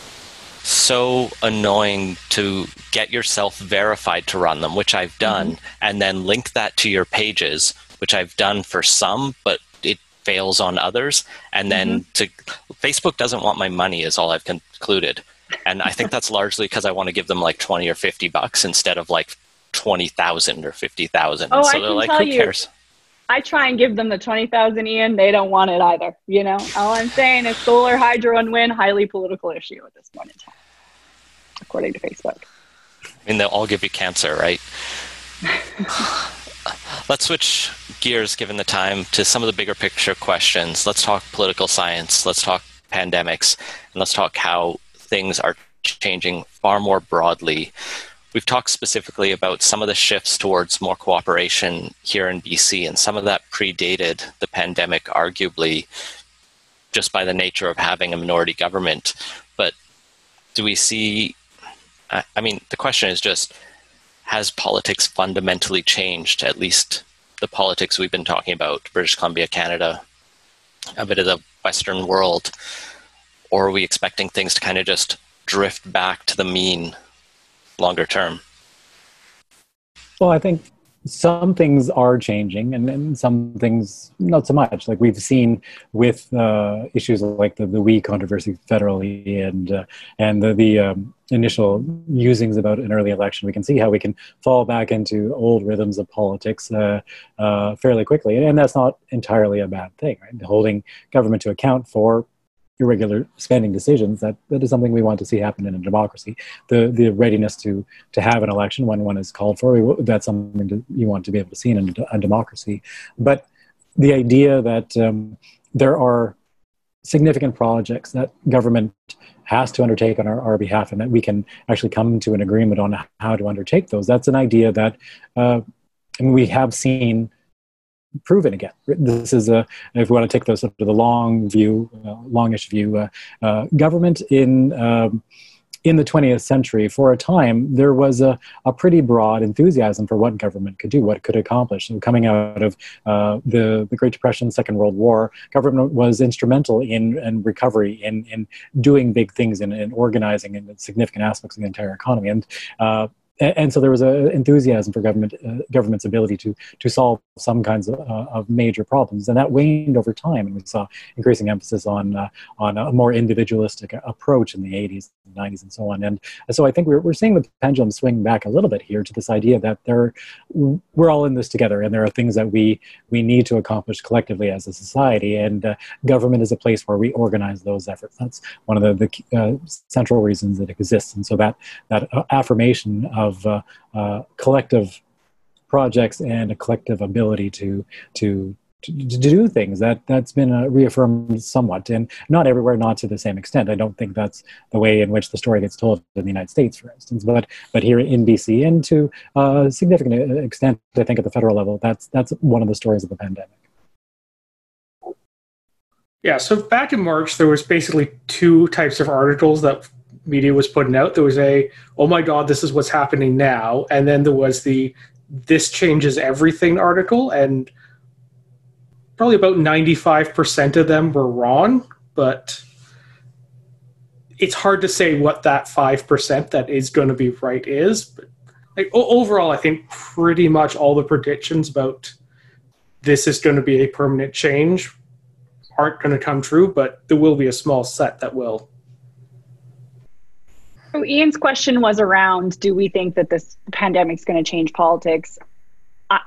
so annoying to get yourself verified to run them, which I've done, mm-hmm. and then link that to your pages which I've done for some, but it fails on others. And then mm-hmm. to Facebook doesn't want my money, is all I've concluded. And I think that's largely because I want to give them like 20 or 50 bucks instead of like 20,000 or 50,000. Oh, so I can like, tell who you, cares? I try and give them the 20,000 Ian. They don't want it either. You know, all I'm saying is solar, hydro, and wind, highly political issue at this point in time, according to Facebook. I mean, they'll all give you cancer, right? Let's switch gears, given the time, to some of the bigger picture questions. Let's talk political science. Let's talk pandemics. And let's talk how things are changing far more broadly. We've talked specifically about some of the shifts towards more cooperation here in BC, and some of that predated the pandemic, arguably, just by the nature of having a minority government. But do we see? I mean, the question is just has politics fundamentally changed, at least the politics we've been talking about, British Columbia, Canada, a bit of the Western world? Or are we expecting things to kind of just drift back to the mean longer term? Well, I think some things are changing and, and some things not so much. Like WE've seen with uh, issues like the, the we controversy federally and uh, and the, the um, initial musings about an early election we can see how we can fall back into old rhythms of politics uh, uh fairly quickly. And that's not entirely a bad thing right? Holding government to account for irregular spending decisions that that is something we want to see happen in a democracy. The the readiness to to have an election when one is called for that's something to, you want to be able to see in a, a democracy. But the idea that um, there are significant projects that government has to undertake on our, our, behalf and that we can actually come to an agreement on how to undertake those that's an idea that uh, we have seen proven again. This is a, if we want to take the sort of the long view, uh, longish view, uh, uh, government in um, in the 20th century, for a time, there was a, a pretty broad enthusiasm for what government could do, what it could accomplish. And coming out of uh, the, the Great Depression, Second World War, government was instrumental in, in recovery, in, in doing big things, in, in organizing in significant aspects of the entire economy. And uh, and so there was an enthusiasm for government uh, government's ability to to solve some kinds of, uh, of, major problems, and that waned over time. And we saw increasing emphasis on uh, on a more individualistic approach in the 80s, 90s, and so on. And so I think we're we're seeing the pendulum swing back a little bit here to this idea that there we're all in this together, and there are things that we we need to accomplish collectively as a society, and uh, government is a place where we organize those efforts. That's one of the, the uh, central reasons it exists, and so that that uh, affirmation of of uh, uh, collective projects and a collective ability to to to, to do things. That that's been uh, reaffirmed somewhat and not everywhere not to the same extent. I don't think that's the way in which the story gets told in the united states for instance but but here in bc and to a significant extent i think at the federal level that's that's one of the stories of the pandemic. Yeah, so back in March, there was basically two types of articles that media was putting out. There was a, oh my God, this is what's happening now. And then there was the, this changes everything article. And probably about 95% of them were wrong, but it's hard to say what that 5% that is going to be right is. But like, overall, I think pretty much all the predictions about this is going to be a permanent change aren't going to come true, but there will be a small set that will. So Ian's question was around: Do we think that this pandemic is going to change politics? I,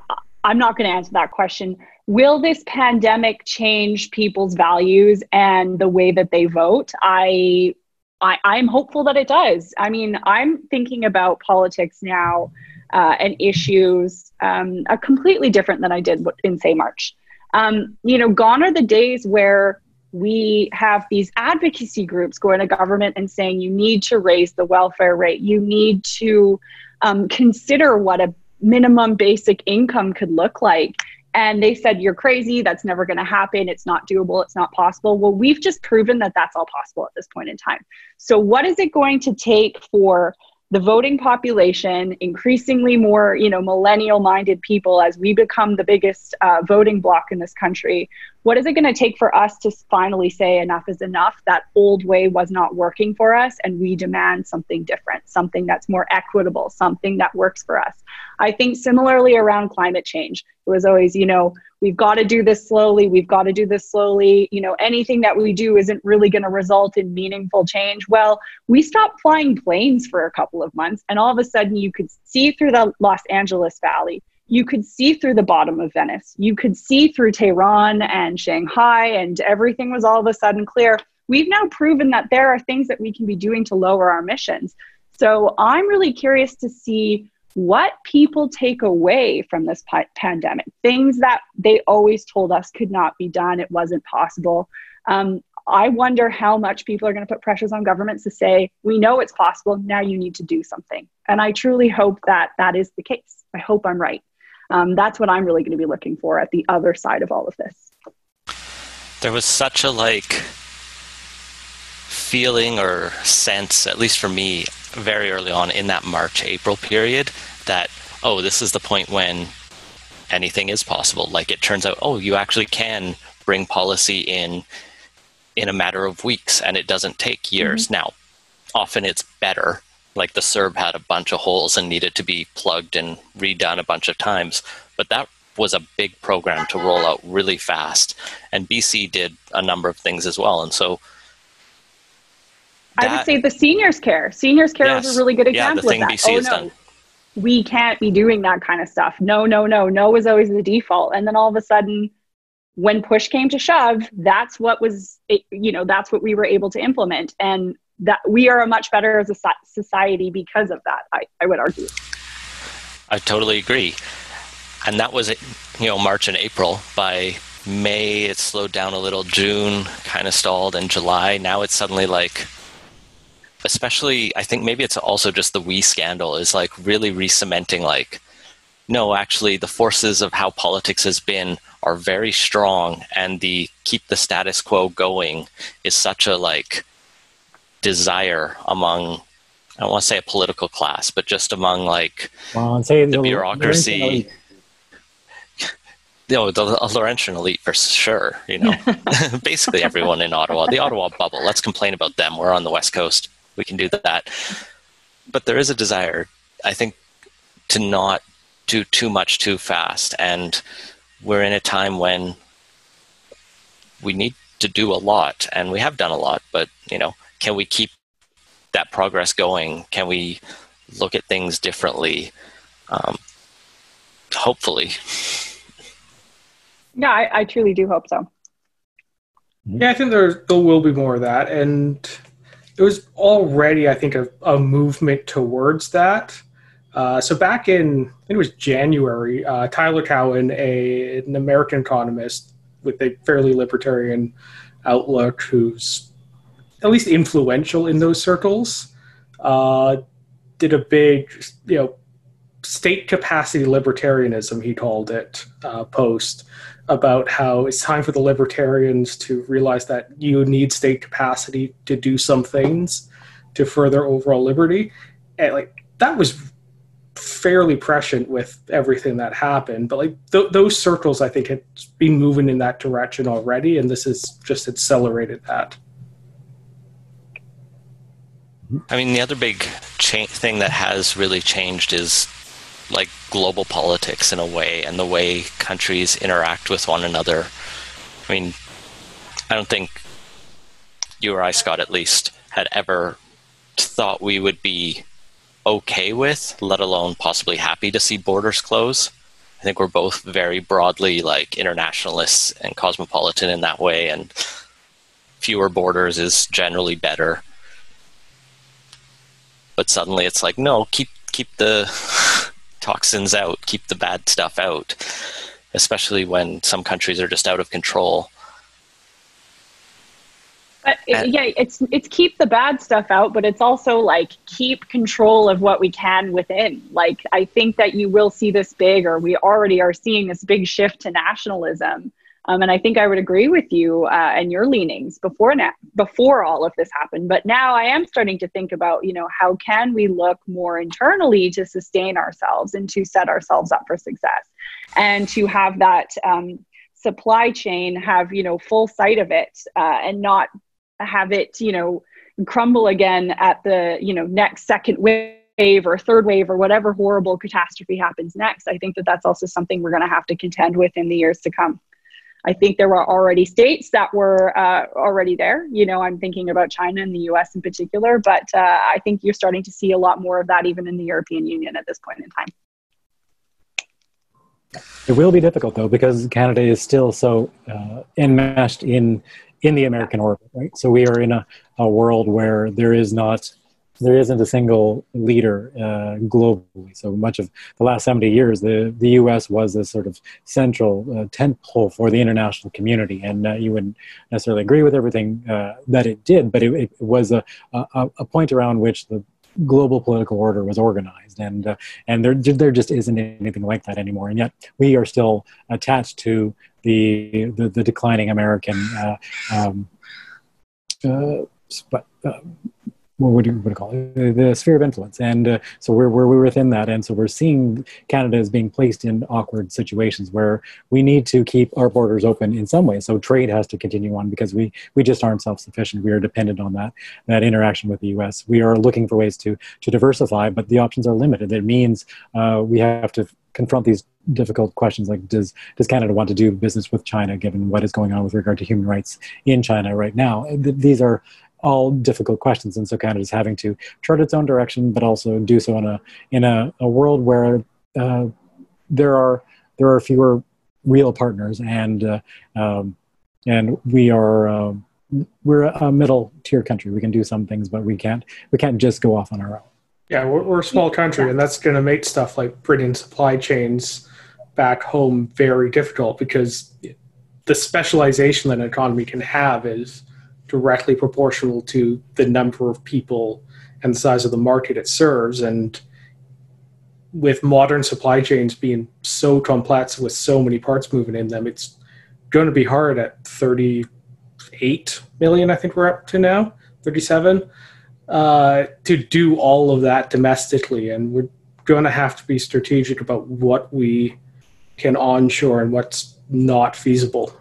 I'm not going to answer that question. Will this pandemic change people's values and the way that they vote? I, I I'm hopeful that it does. I mean, I'm thinking about politics now uh, and issues um, are completely different than I did in say March. Um, you know, gone are the days where we have these advocacy groups going to government and saying you need to raise the welfare rate, you need to um, consider what a minimum basic income could look like. And they said, You're crazy. That's never going to happen. It's not doable. It's not possible. Well, we've just proven that that's all possible at this point in time. So, what is it going to take for the voting population, increasingly more, you know, millennial minded people as we become the biggest uh, voting bloc in this country. What is it going to take for us to finally say enough is enough? That old way was not working for us, and we demand something different, something that's more equitable, something that works for us. I think similarly around climate change, it was always, you know, we've got to do this slowly we've got to do this slowly you know anything that we do isn't really going to result in meaningful change well we stopped flying planes for a couple of months and all of a sudden you could see through the los angeles valley you could see through the bottom of venice you could see through tehran and shanghai and everything was all of a sudden clear we've now proven that there are things that we can be doing to lower our emissions so i'm really curious to see what people take away from this pa- pandemic, things that they always told us could not be done, it wasn't possible. Um, I wonder how much people are going to put pressures on governments to say, we know it's possible, now you need to do something. And I truly hope that that is the case. I hope I'm right. Um, that's what I'm really going to be looking for at the other side of all of this. There was such a like feeling or sense, at least for me, very early on in that March April period that oh this is the point when anything is possible like it turns out oh you actually can bring policy in in a matter of weeks and it doesn't take years mm-hmm. now often it's better like the CERB had a bunch of holes and needed to be plugged and redone a bunch of times but that was a big program to roll out really fast and bc did a number of things as well and so that, I would say the seniors care. Seniors care yes, is a really good example yeah, of that. BC oh no, done. we can't be doing that kind of stuff. No, no, no. No is always the default. And then all of a sudden, when push came to shove, that's what was, you know, that's what we were able to implement. And that we are a much better as a society because of that. I, I would argue. I totally agree. And that was, you know, March and April. By May, it slowed down a little. June kind of stalled, and July. Now it's suddenly like especially I think maybe it's also just the WE scandal is like really re-cementing like no actually the forces of how politics has been are very strong and the keep the status quo going is such a like desire among I don't want to say a political class, but just among like well, say the, the bureaucracy. You know, the Laurentian elite for sure. You know, basically everyone in Ottawa, the Ottawa bubble. Let's complain about them. We're on the west coast we can do that. But there is a desire, I think, to not do too much too fast. And we're in a time when we need to do a lot, and we have done a lot, but, you know, can we keep that progress going? Can we look at things differently? Um, hopefully. Yeah, I, I truly do hope so. Yeah, I think there there will be more of that, and it was already, I think, a, a movement towards that. Uh, so back in, I think it was January, uh, Tyler Cowen, a, an American economist with a fairly libertarian outlook, who's at least influential in those circles, uh, did a big, you know, state capacity libertarianism, he called it, uh, post about how it's time for the libertarians to realize that you need state capacity to do some things to further overall liberty. And like that was fairly prescient with everything that happened, but like th- those circles, I think, had been moving in that direction already, and this has just accelerated that. I mean, the other big cha- thing that has really changed is like global politics in a way and the way countries interact with one another. I mean, I don't think you or I, Scott, at least, had ever thought we would be okay with, let alone possibly happy to see borders close. I think we're both very broadly like internationalists and cosmopolitan in that way, and fewer borders is generally better. But suddenly it's like, no, keep keep the toxins out, keep the bad stuff out, especially when some countries are just out of control. But it, yeah, it's it's keep the bad stuff out, but it's also like keep control of what we can within. Like I think that you will see this big, or we already are seeing this big shift to nationalism. Um, and I think I would agree with you uh, and your leanings before now, before all of this happened. But now I am starting to think about, you know, how can we look more internally to sustain ourselves and to set ourselves up for success, and to have that um, supply chain have you know full sight of it uh, and not have it, you know, crumble again at the, you know, next second wave or third wave or whatever horrible catastrophe happens next. I think that that's also something we're going to have to contend with in the years to come. I think there were already states that were uh, already there. You know, I'm thinking about China and the US in particular, but uh, I think you're starting to see a lot more of that even in the European Union at this point in time. It will be difficult though because Canada is still so uh, enmeshed in in the American orbit, right? So we are in a, a world where there is not, there isn't a single leader uh, globally. So much of the last 70 years, the, the U.S. was a sort of central uh, tent pole for the international community. And uh, you wouldn't necessarily agree with everything uh, that it did, but it, it was a, a, a point around which the global political order was organized and uh, and there there just isn't anything like that anymore and yet we are still attached to the the, the declining American uh, um, but, what would you, what you call it? The, sphere of influence, and uh, so we're, we're we're within that, and so we're seeing Canada as being placed in awkward situations where we need to keep our borders open in some ways. So trade has to continue on because we we just aren't self sufficient. We are dependent on that that interaction with the U.S. We are looking for ways to to diversify, but the options are limited. It means uh, we have to confront these difficult questions like does does Canada want to do business with China given what is going on with regard to human rights in China right now? These are all difficult questions, and so Canada is having to chart its own direction, but also do so in a in a, a world where uh, there are there are fewer real partners, and uh, um, and we are. Um, we're a middle tier country. We can do some things, but we can't. We can't just go off on our own. Yeah, we're, we're a small country, and that's going to make stuff like bringing supply chains back home very difficult because the specialization that an economy can have is directly proportional to the number of people and the size of the market it serves. And with modern supply chains being so complex with so many parts moving in them, it's going to be hard at 38 million, I think we're up to now, 37, uh, to do all of that domestically. And we're going to have to be strategic about what we can onshore and what's not feasible.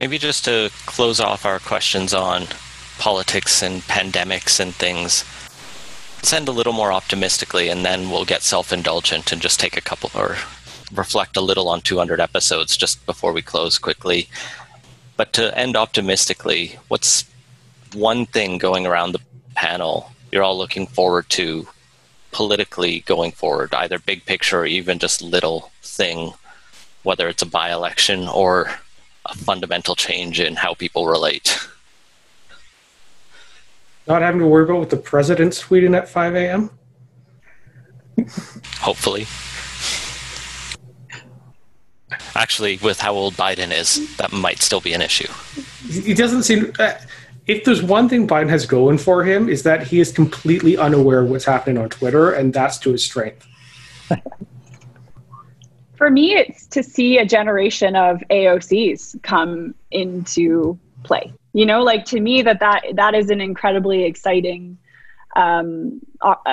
Maybe just to close off our questions on politics and pandemics and things, send a little more optimistically, and then we'll get self indulgent and just take a couple or reflect a little on 200 episodes just before we close quickly. But to end optimistically, what's one thing going around the panel you're all looking forward to politically going forward, either big picture or even just little thing, whether it's a by election or a fundamental change in how people relate. Not having to worry about what the president's tweeting at 5 a.m. Hopefully. Actually, with how old Biden is, that might still be an issue. He doesn't seem. Uh, if there's one thing Biden has going for him is that he is completely unaware of what's happening on Twitter, and that's to his strength. for me, it's to see a generation of AOCs come into play. You know, like to me, that that that is an incredibly exciting um,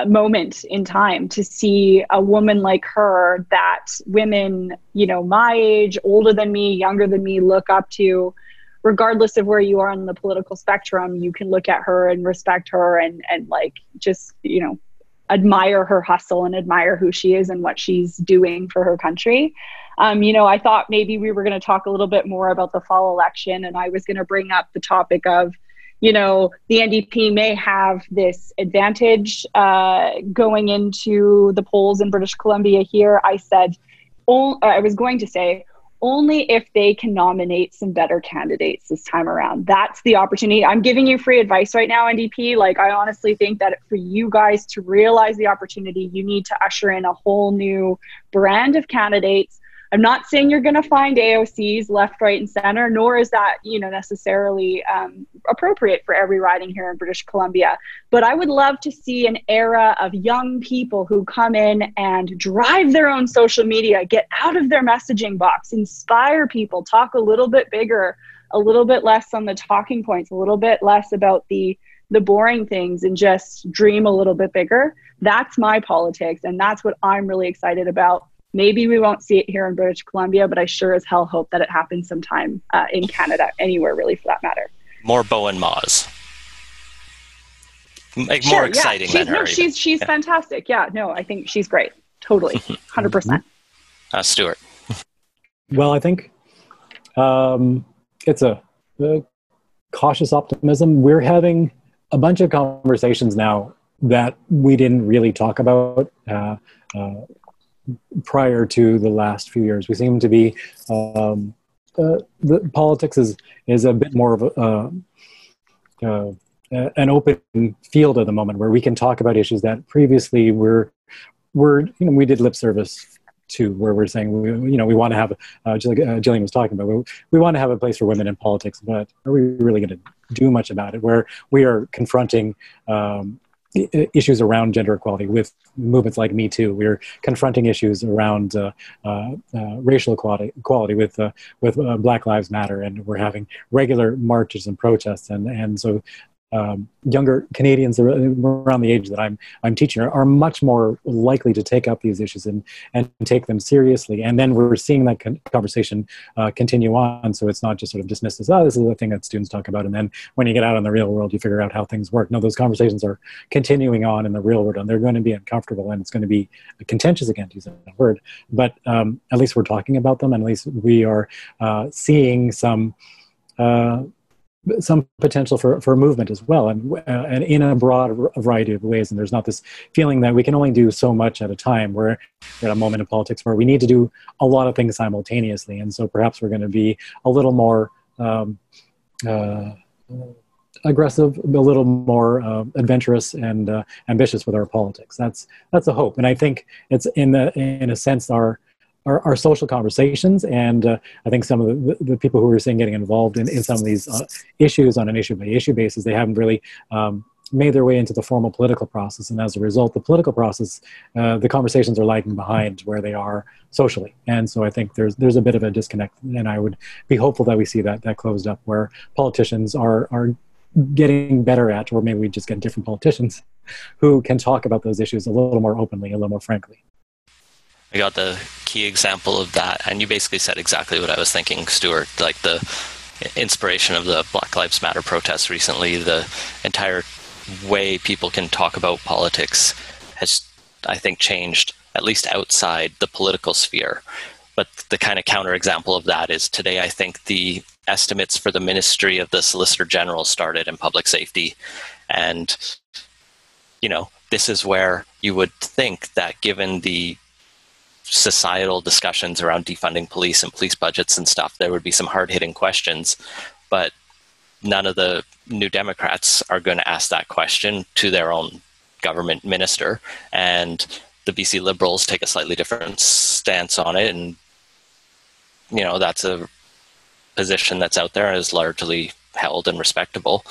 moment in time to see a woman like her that women, you know, my age, older than me, younger than me, look up to regardless of where you are on the political spectrum, you can look at her and respect her and and like just you know admire her hustle and admire who she is and what she's doing for her country. Um, you know, I thought maybe we were going to talk a little bit more about the fall election, and I was going to bring up the topic of, you know, the NDP may have this advantage uh, going into the polls in British Columbia. Here, I said, I was going to say only if they can nominate some better candidates this time around. That's the opportunity. I'm giving you free advice right now, NDP. Like, I honestly think that for you guys to realize the opportunity, you need to usher in a whole new brand of candidates I'm not saying you're going to find AOCs left, right, and center, nor is that you know necessarily um, appropriate for every riding here in British Columbia. But I would love to see an era of young people who come in and drive their own social media, get out of their messaging box, inspire people, talk a little bit bigger, a little bit less on the talking points, a little bit less about the the boring things and just dream a little bit bigger. That's my politics, and that's what I'm really excited about Maybe we won't see it here in British Columbia, but I sure as hell hope that it happens sometime uh, in Canada, anywhere really for that matter. More Bowinn Mas. Like sure, more exciting yeah. than her. No, she's she's yeah. fantastic. Yeah, no, I think she's great. Totally, hundred percent. Uh, Stewart. Well, I think um, it's a, a cautious optimism. We're having a bunch of conversations now that we didn't really talk about uh, uh, prior to the last few years. We seem to be um, uh, the politics is is a bit more of a, uh, uh, an open field at the moment where we can talk about issues that previously were were you know we did lip service to where we're saying we, you know we want to have uh, just like uh, Jillian was talking about we, we want to have a place for women in politics but are we really going to do much about it where we are confronting um, issues around gender equality with movements like Me Too. We're confronting issues around uh, uh, uh, racial equality, equality with uh, with uh, Black Lives Matter, and we're having regular marches and protests, and and so um, younger Canadians around the age that I'm I'm teaching are, are, much more likely to take up these issues and and take them seriously. And then we're seeing that con- conversation uh, continue on. So it's not just sort of dismissed as oh this is the thing that students talk about, and then when you get out in the real world, you figure out how things work. No, those conversations are continuing on in the real world, and they're going to be uncomfortable, and it's going to be contentious again to use that word. But um, at least we're talking about them, and at least we are uh, seeing some. Uh, some potential for, for movement as well. And, uh, and in a broad variety of ways and there's not this feeling that we can only do so much at a time. We're at a moment in politics where we need to do a lot of things simultaneously. And so perhaps we're going to be a little more um, uh, aggressive a little more uh, adventurous and uh, ambitious with our politics. That's that's a hope. And i think it's in the in a sense our our, our social conversations. And uh, I think some of the, the, people who are seeing getting involved in, in some of these uh, issues on an issue by issue basis, they haven't really um, made their way into the formal political process. And as a result, the political process, uh, the conversations are lagging behind where they are socially. And so I think there's there's a bit of a disconnect. And I would be hopeful that we see that that closed up where politicians are are getting better at, or maybe we just get different politicians who can talk about those issues a little more openly, a little more frankly. I got the key example of that, and you basically said exactly what I was thinking, Stewart. Like the inspiration of the Black Lives Matter protests recently, the entire way people can talk about politics has, I think, changed at least outside the political sphere. But the kind of counterexample of that is today, I think the estimates for the Ministry of the Solicitor General started in public safety. And, you know, this is where you would think that given the societal discussions around defunding police and police budgets and stuff, there would be some hard hitting questions. But none of the new Democrats are going to ask that question to their own government minister. And the BC Liberals take a slightly different stance on it. And, you know, that's a position that's out there and is largely held and respectable.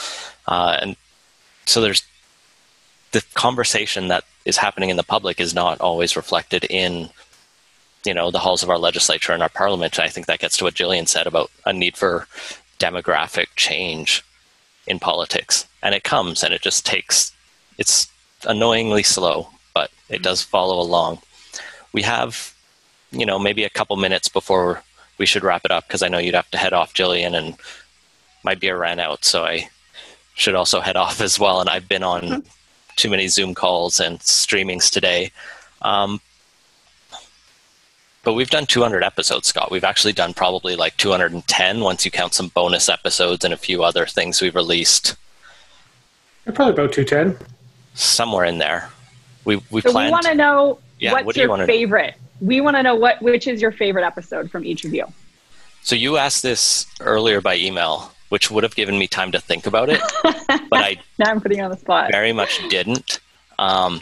Uh, and so there's the conversation that is happening in the public is not always reflected in you know the halls of our legislature and our parliament. And I think that gets to what Jillian said about a need for demographic change in politics, and it comes and it just takes. It's annoyingly slow, but it does follow along. We have, you know, maybe a couple minutes before we should wrap it up because I know you'd have to head off, Jillian, and my beer ran out, so I should also head off as well. And I've been on mm-hmm. too many Zoom calls and streamings today. Um, but we've done 200 episodes, Scott. We've actually done probably like 210 once you count some bonus episodes and a few other things we've released. probably about 210. Somewhere in there. We we so planned. we want to know yeah, what's what your you favorite. Know? We want to know what which is your favorite episode from each of you. So you asked this earlier by email, which would have given me time to think about it, but I now I'm putting you on the spot. Very much didn't. Um,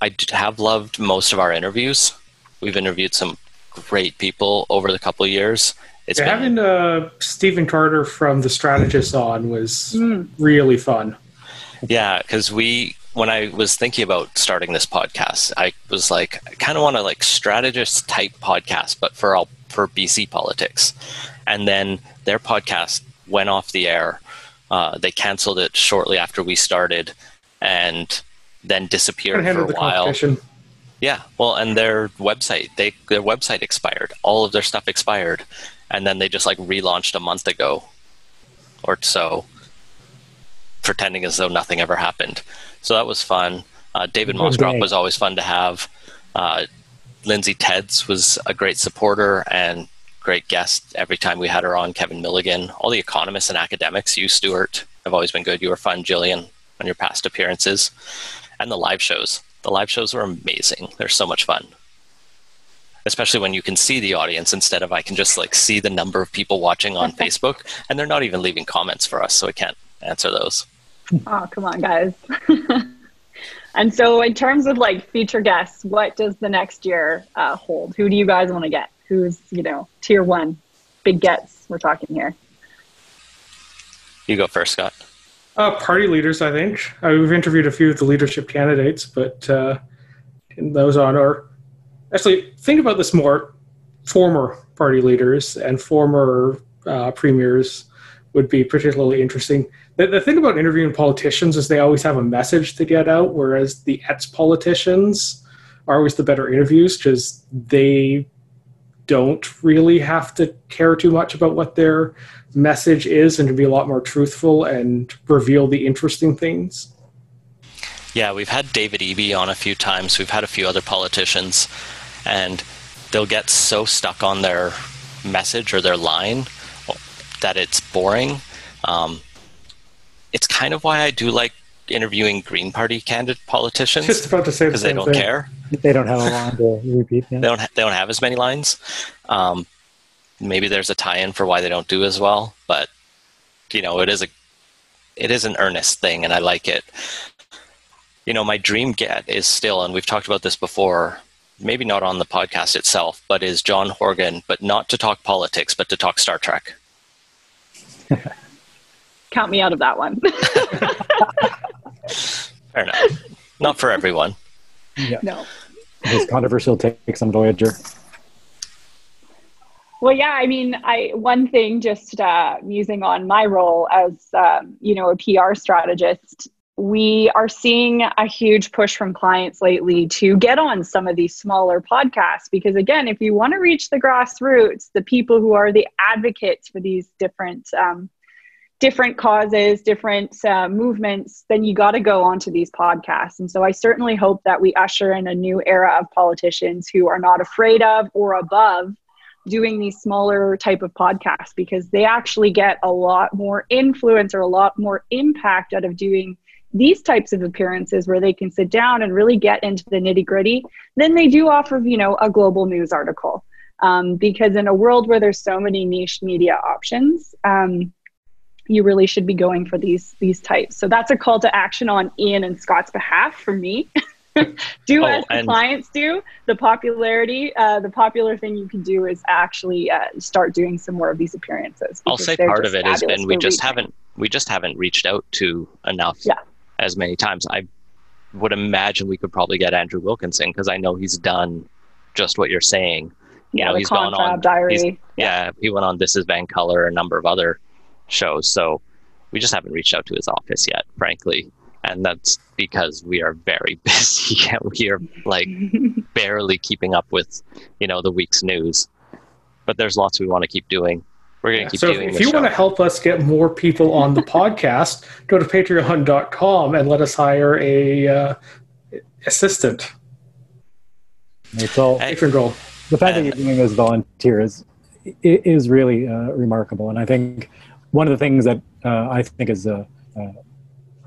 I have loved most of our interviews. We've interviewed some great people over the couple of years. It's yeah, been, having uh, Stephen Carter from The Strategist on was mm. really fun. Yeah, because we when I was thinking about starting this podcast, I was like, I kind of want a like strategist type podcast, but for all for BC politics. And then their podcast went off the air. Uh, they canceled it shortly after we started, and then disappeared for a while. Yeah, well, and their website they their website expired. All of their stuff expired, and then they just like relaunched a month ago, or so, pretending as though nothing ever happened. So that was fun. Uh, David Moscrop was always fun to have. Uh, Lindsay Tedds was a great supporter and great guest every time we had her on. Kevin Milligan, all the economists and academics. You, Stewart, have always been good. You were fun, Jillian, on your past appearances, and the live shows. The live shows were amazing. They're so much fun. Especially when you can see the audience instead of I can just like see the number of people watching on Facebook and they're not even leaving comments for us, so I can't answer those. Oh, come on, guys. and so, in terms of like feature guests, what does the next year uh, hold? Who do you guys want to get? Who's, you know, tier one, big gets we're talking here? You go first, Scott. Uh, party leaders, I think. Uh, we've interviewed a few of the leadership candidates, but uh, those on our actually think about this more. Former party leaders and former uh, premiers would be particularly interesting. The, the thing about interviewing politicians is they always have a message to get out, whereas the ex politicians are always the better interviews because they don't really have to care too much about what their message is and to be a lot more truthful and reveal the interesting things. Yeah, we've had David Eby on a few times. We've had a few other politicians, and they'll get so stuck on their message or their line that it's boring. Um, it's kind of why I do like interviewing Green Party candidate politicians. Just about to say because the they don't thing. care. They don't have a line to repeat. Yeah. They don't. Ha- they don't have as many lines. Um, maybe there's a tie-in for why they don't do as well but you know it is a it is an earnest thing and i like it. You know my dream get is still and we've talked about this before maybe not on the podcast itself but is john horgan but not to talk politics but to talk star trek. Count me out of that one. Fair enough. Not for everyone. Yeah. no. His controversial takes on voyager well, yeah, I mean, I one thing just uh, musing on my role as um, you know a PR strategist, we are seeing a huge push from clients lately to get on some of these smaller podcasts because again, if you want to reach the grassroots, the people who are the advocates for these different um, different causes, different uh, movements, then you got to go onto these podcasts. And so I certainly hope that we usher in a new era of politicians who are not afraid of or above doing these smaller type of podcasts because they actually get a lot more influence or a lot more impact out of doing these types of appearances where they can sit down and really get into the nitty gritty than they do off of you know a global news article. Um, because in a world where there's so many niche media options um, you really should be going for these these types. So that's a call to action on ian and scott's behalf for me do Oh, as the and- clients do. The popularity, uh, the popular thing you can do is actually uh, start doing some more of these appearances. I'll say part of it has been we just reaching. haven't we just haven't reached out to enough Yeah. as many times. I would imagine we could probably get Andrew Wilkinson because I know he's done just what you're saying. You Yeah, know, he's gone on diary. he's- Yeah, he went on This Is Van Vancouver, a number of other shows. So we just haven't reached out to his office yet, frankly. And that's because we are very busy and we are like barely keeping up with, you know, the week's news. But there's lots we want to keep doing. We're going to keep doing. so doing if you show. want to help us get more people on the podcast, go to patreon.com and let us hire a uh, assistant. It's all Hey. Patron goal. the fact that you're doing this volunteer is is really uh, remarkable, and I think one of the things that uh, I think is uh, uh,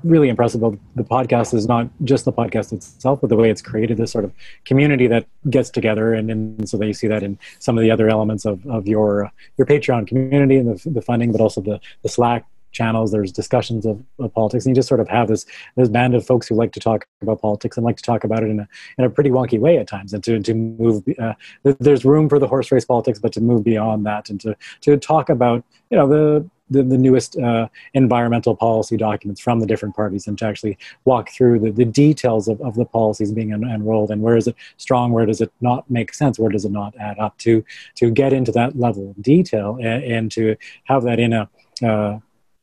really impressive. About the podcast is not just the podcast itself, but the way it's created this sort of community that gets together, and, and so you see that in some of the other elements of, of your uh, your Patreon community and the, the funding, but also the the Slack channels there's discussions of, of politics and you just sort of have this this band of folks who like to talk about politics and like to talk about it in a in a pretty wonky way at times and to to move uh, there's room for the horse race politics, but to move beyond that and to to talk about you know the the, the newest uh, environmental policy documents from the different parties and to actually walk through the, the details of, of the policies being en- enrolled and where is it strong, where does it not make sense, where does it not add up to to get into that level of detail and, and to have that in a uh,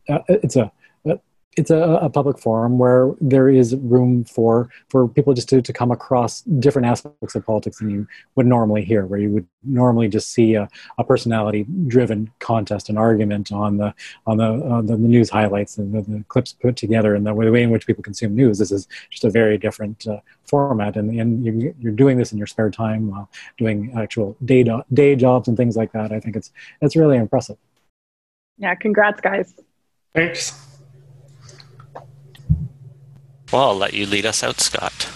uh, it's a it's a, a public forum where there is room for for people just to, to come across different aspects of politics than you would normally hear, where you would normally just see a, a personality driven contest, and argument on the on the, on the news highlights and the, the clips put together, and the way, the way in which people consume news. This is just a very different uh, format, and, and you, you're doing this in your spare time while doing actual day do- day jobs and things like that. I think it's it's really impressive. Yeah, congrats, guys. Thanks. Well, I'll let you lead us out, Scott.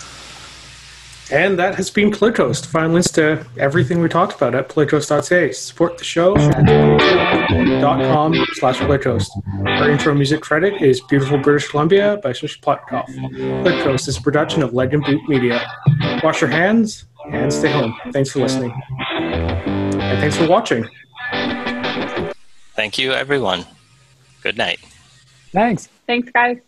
And that has been Politoast. Find links to everything we talked about at politoast.ca. Support the show at patreon.com slash politoast. Our intro music credit is Beautiful British Columbia by Swish Plotkoff. Politoast is a production of Legend Boot Media. Wash your hands and stay home. Thanks for listening. And thanks for watching. Thank you, everyone. Good night. Thanks. Thanks, guys.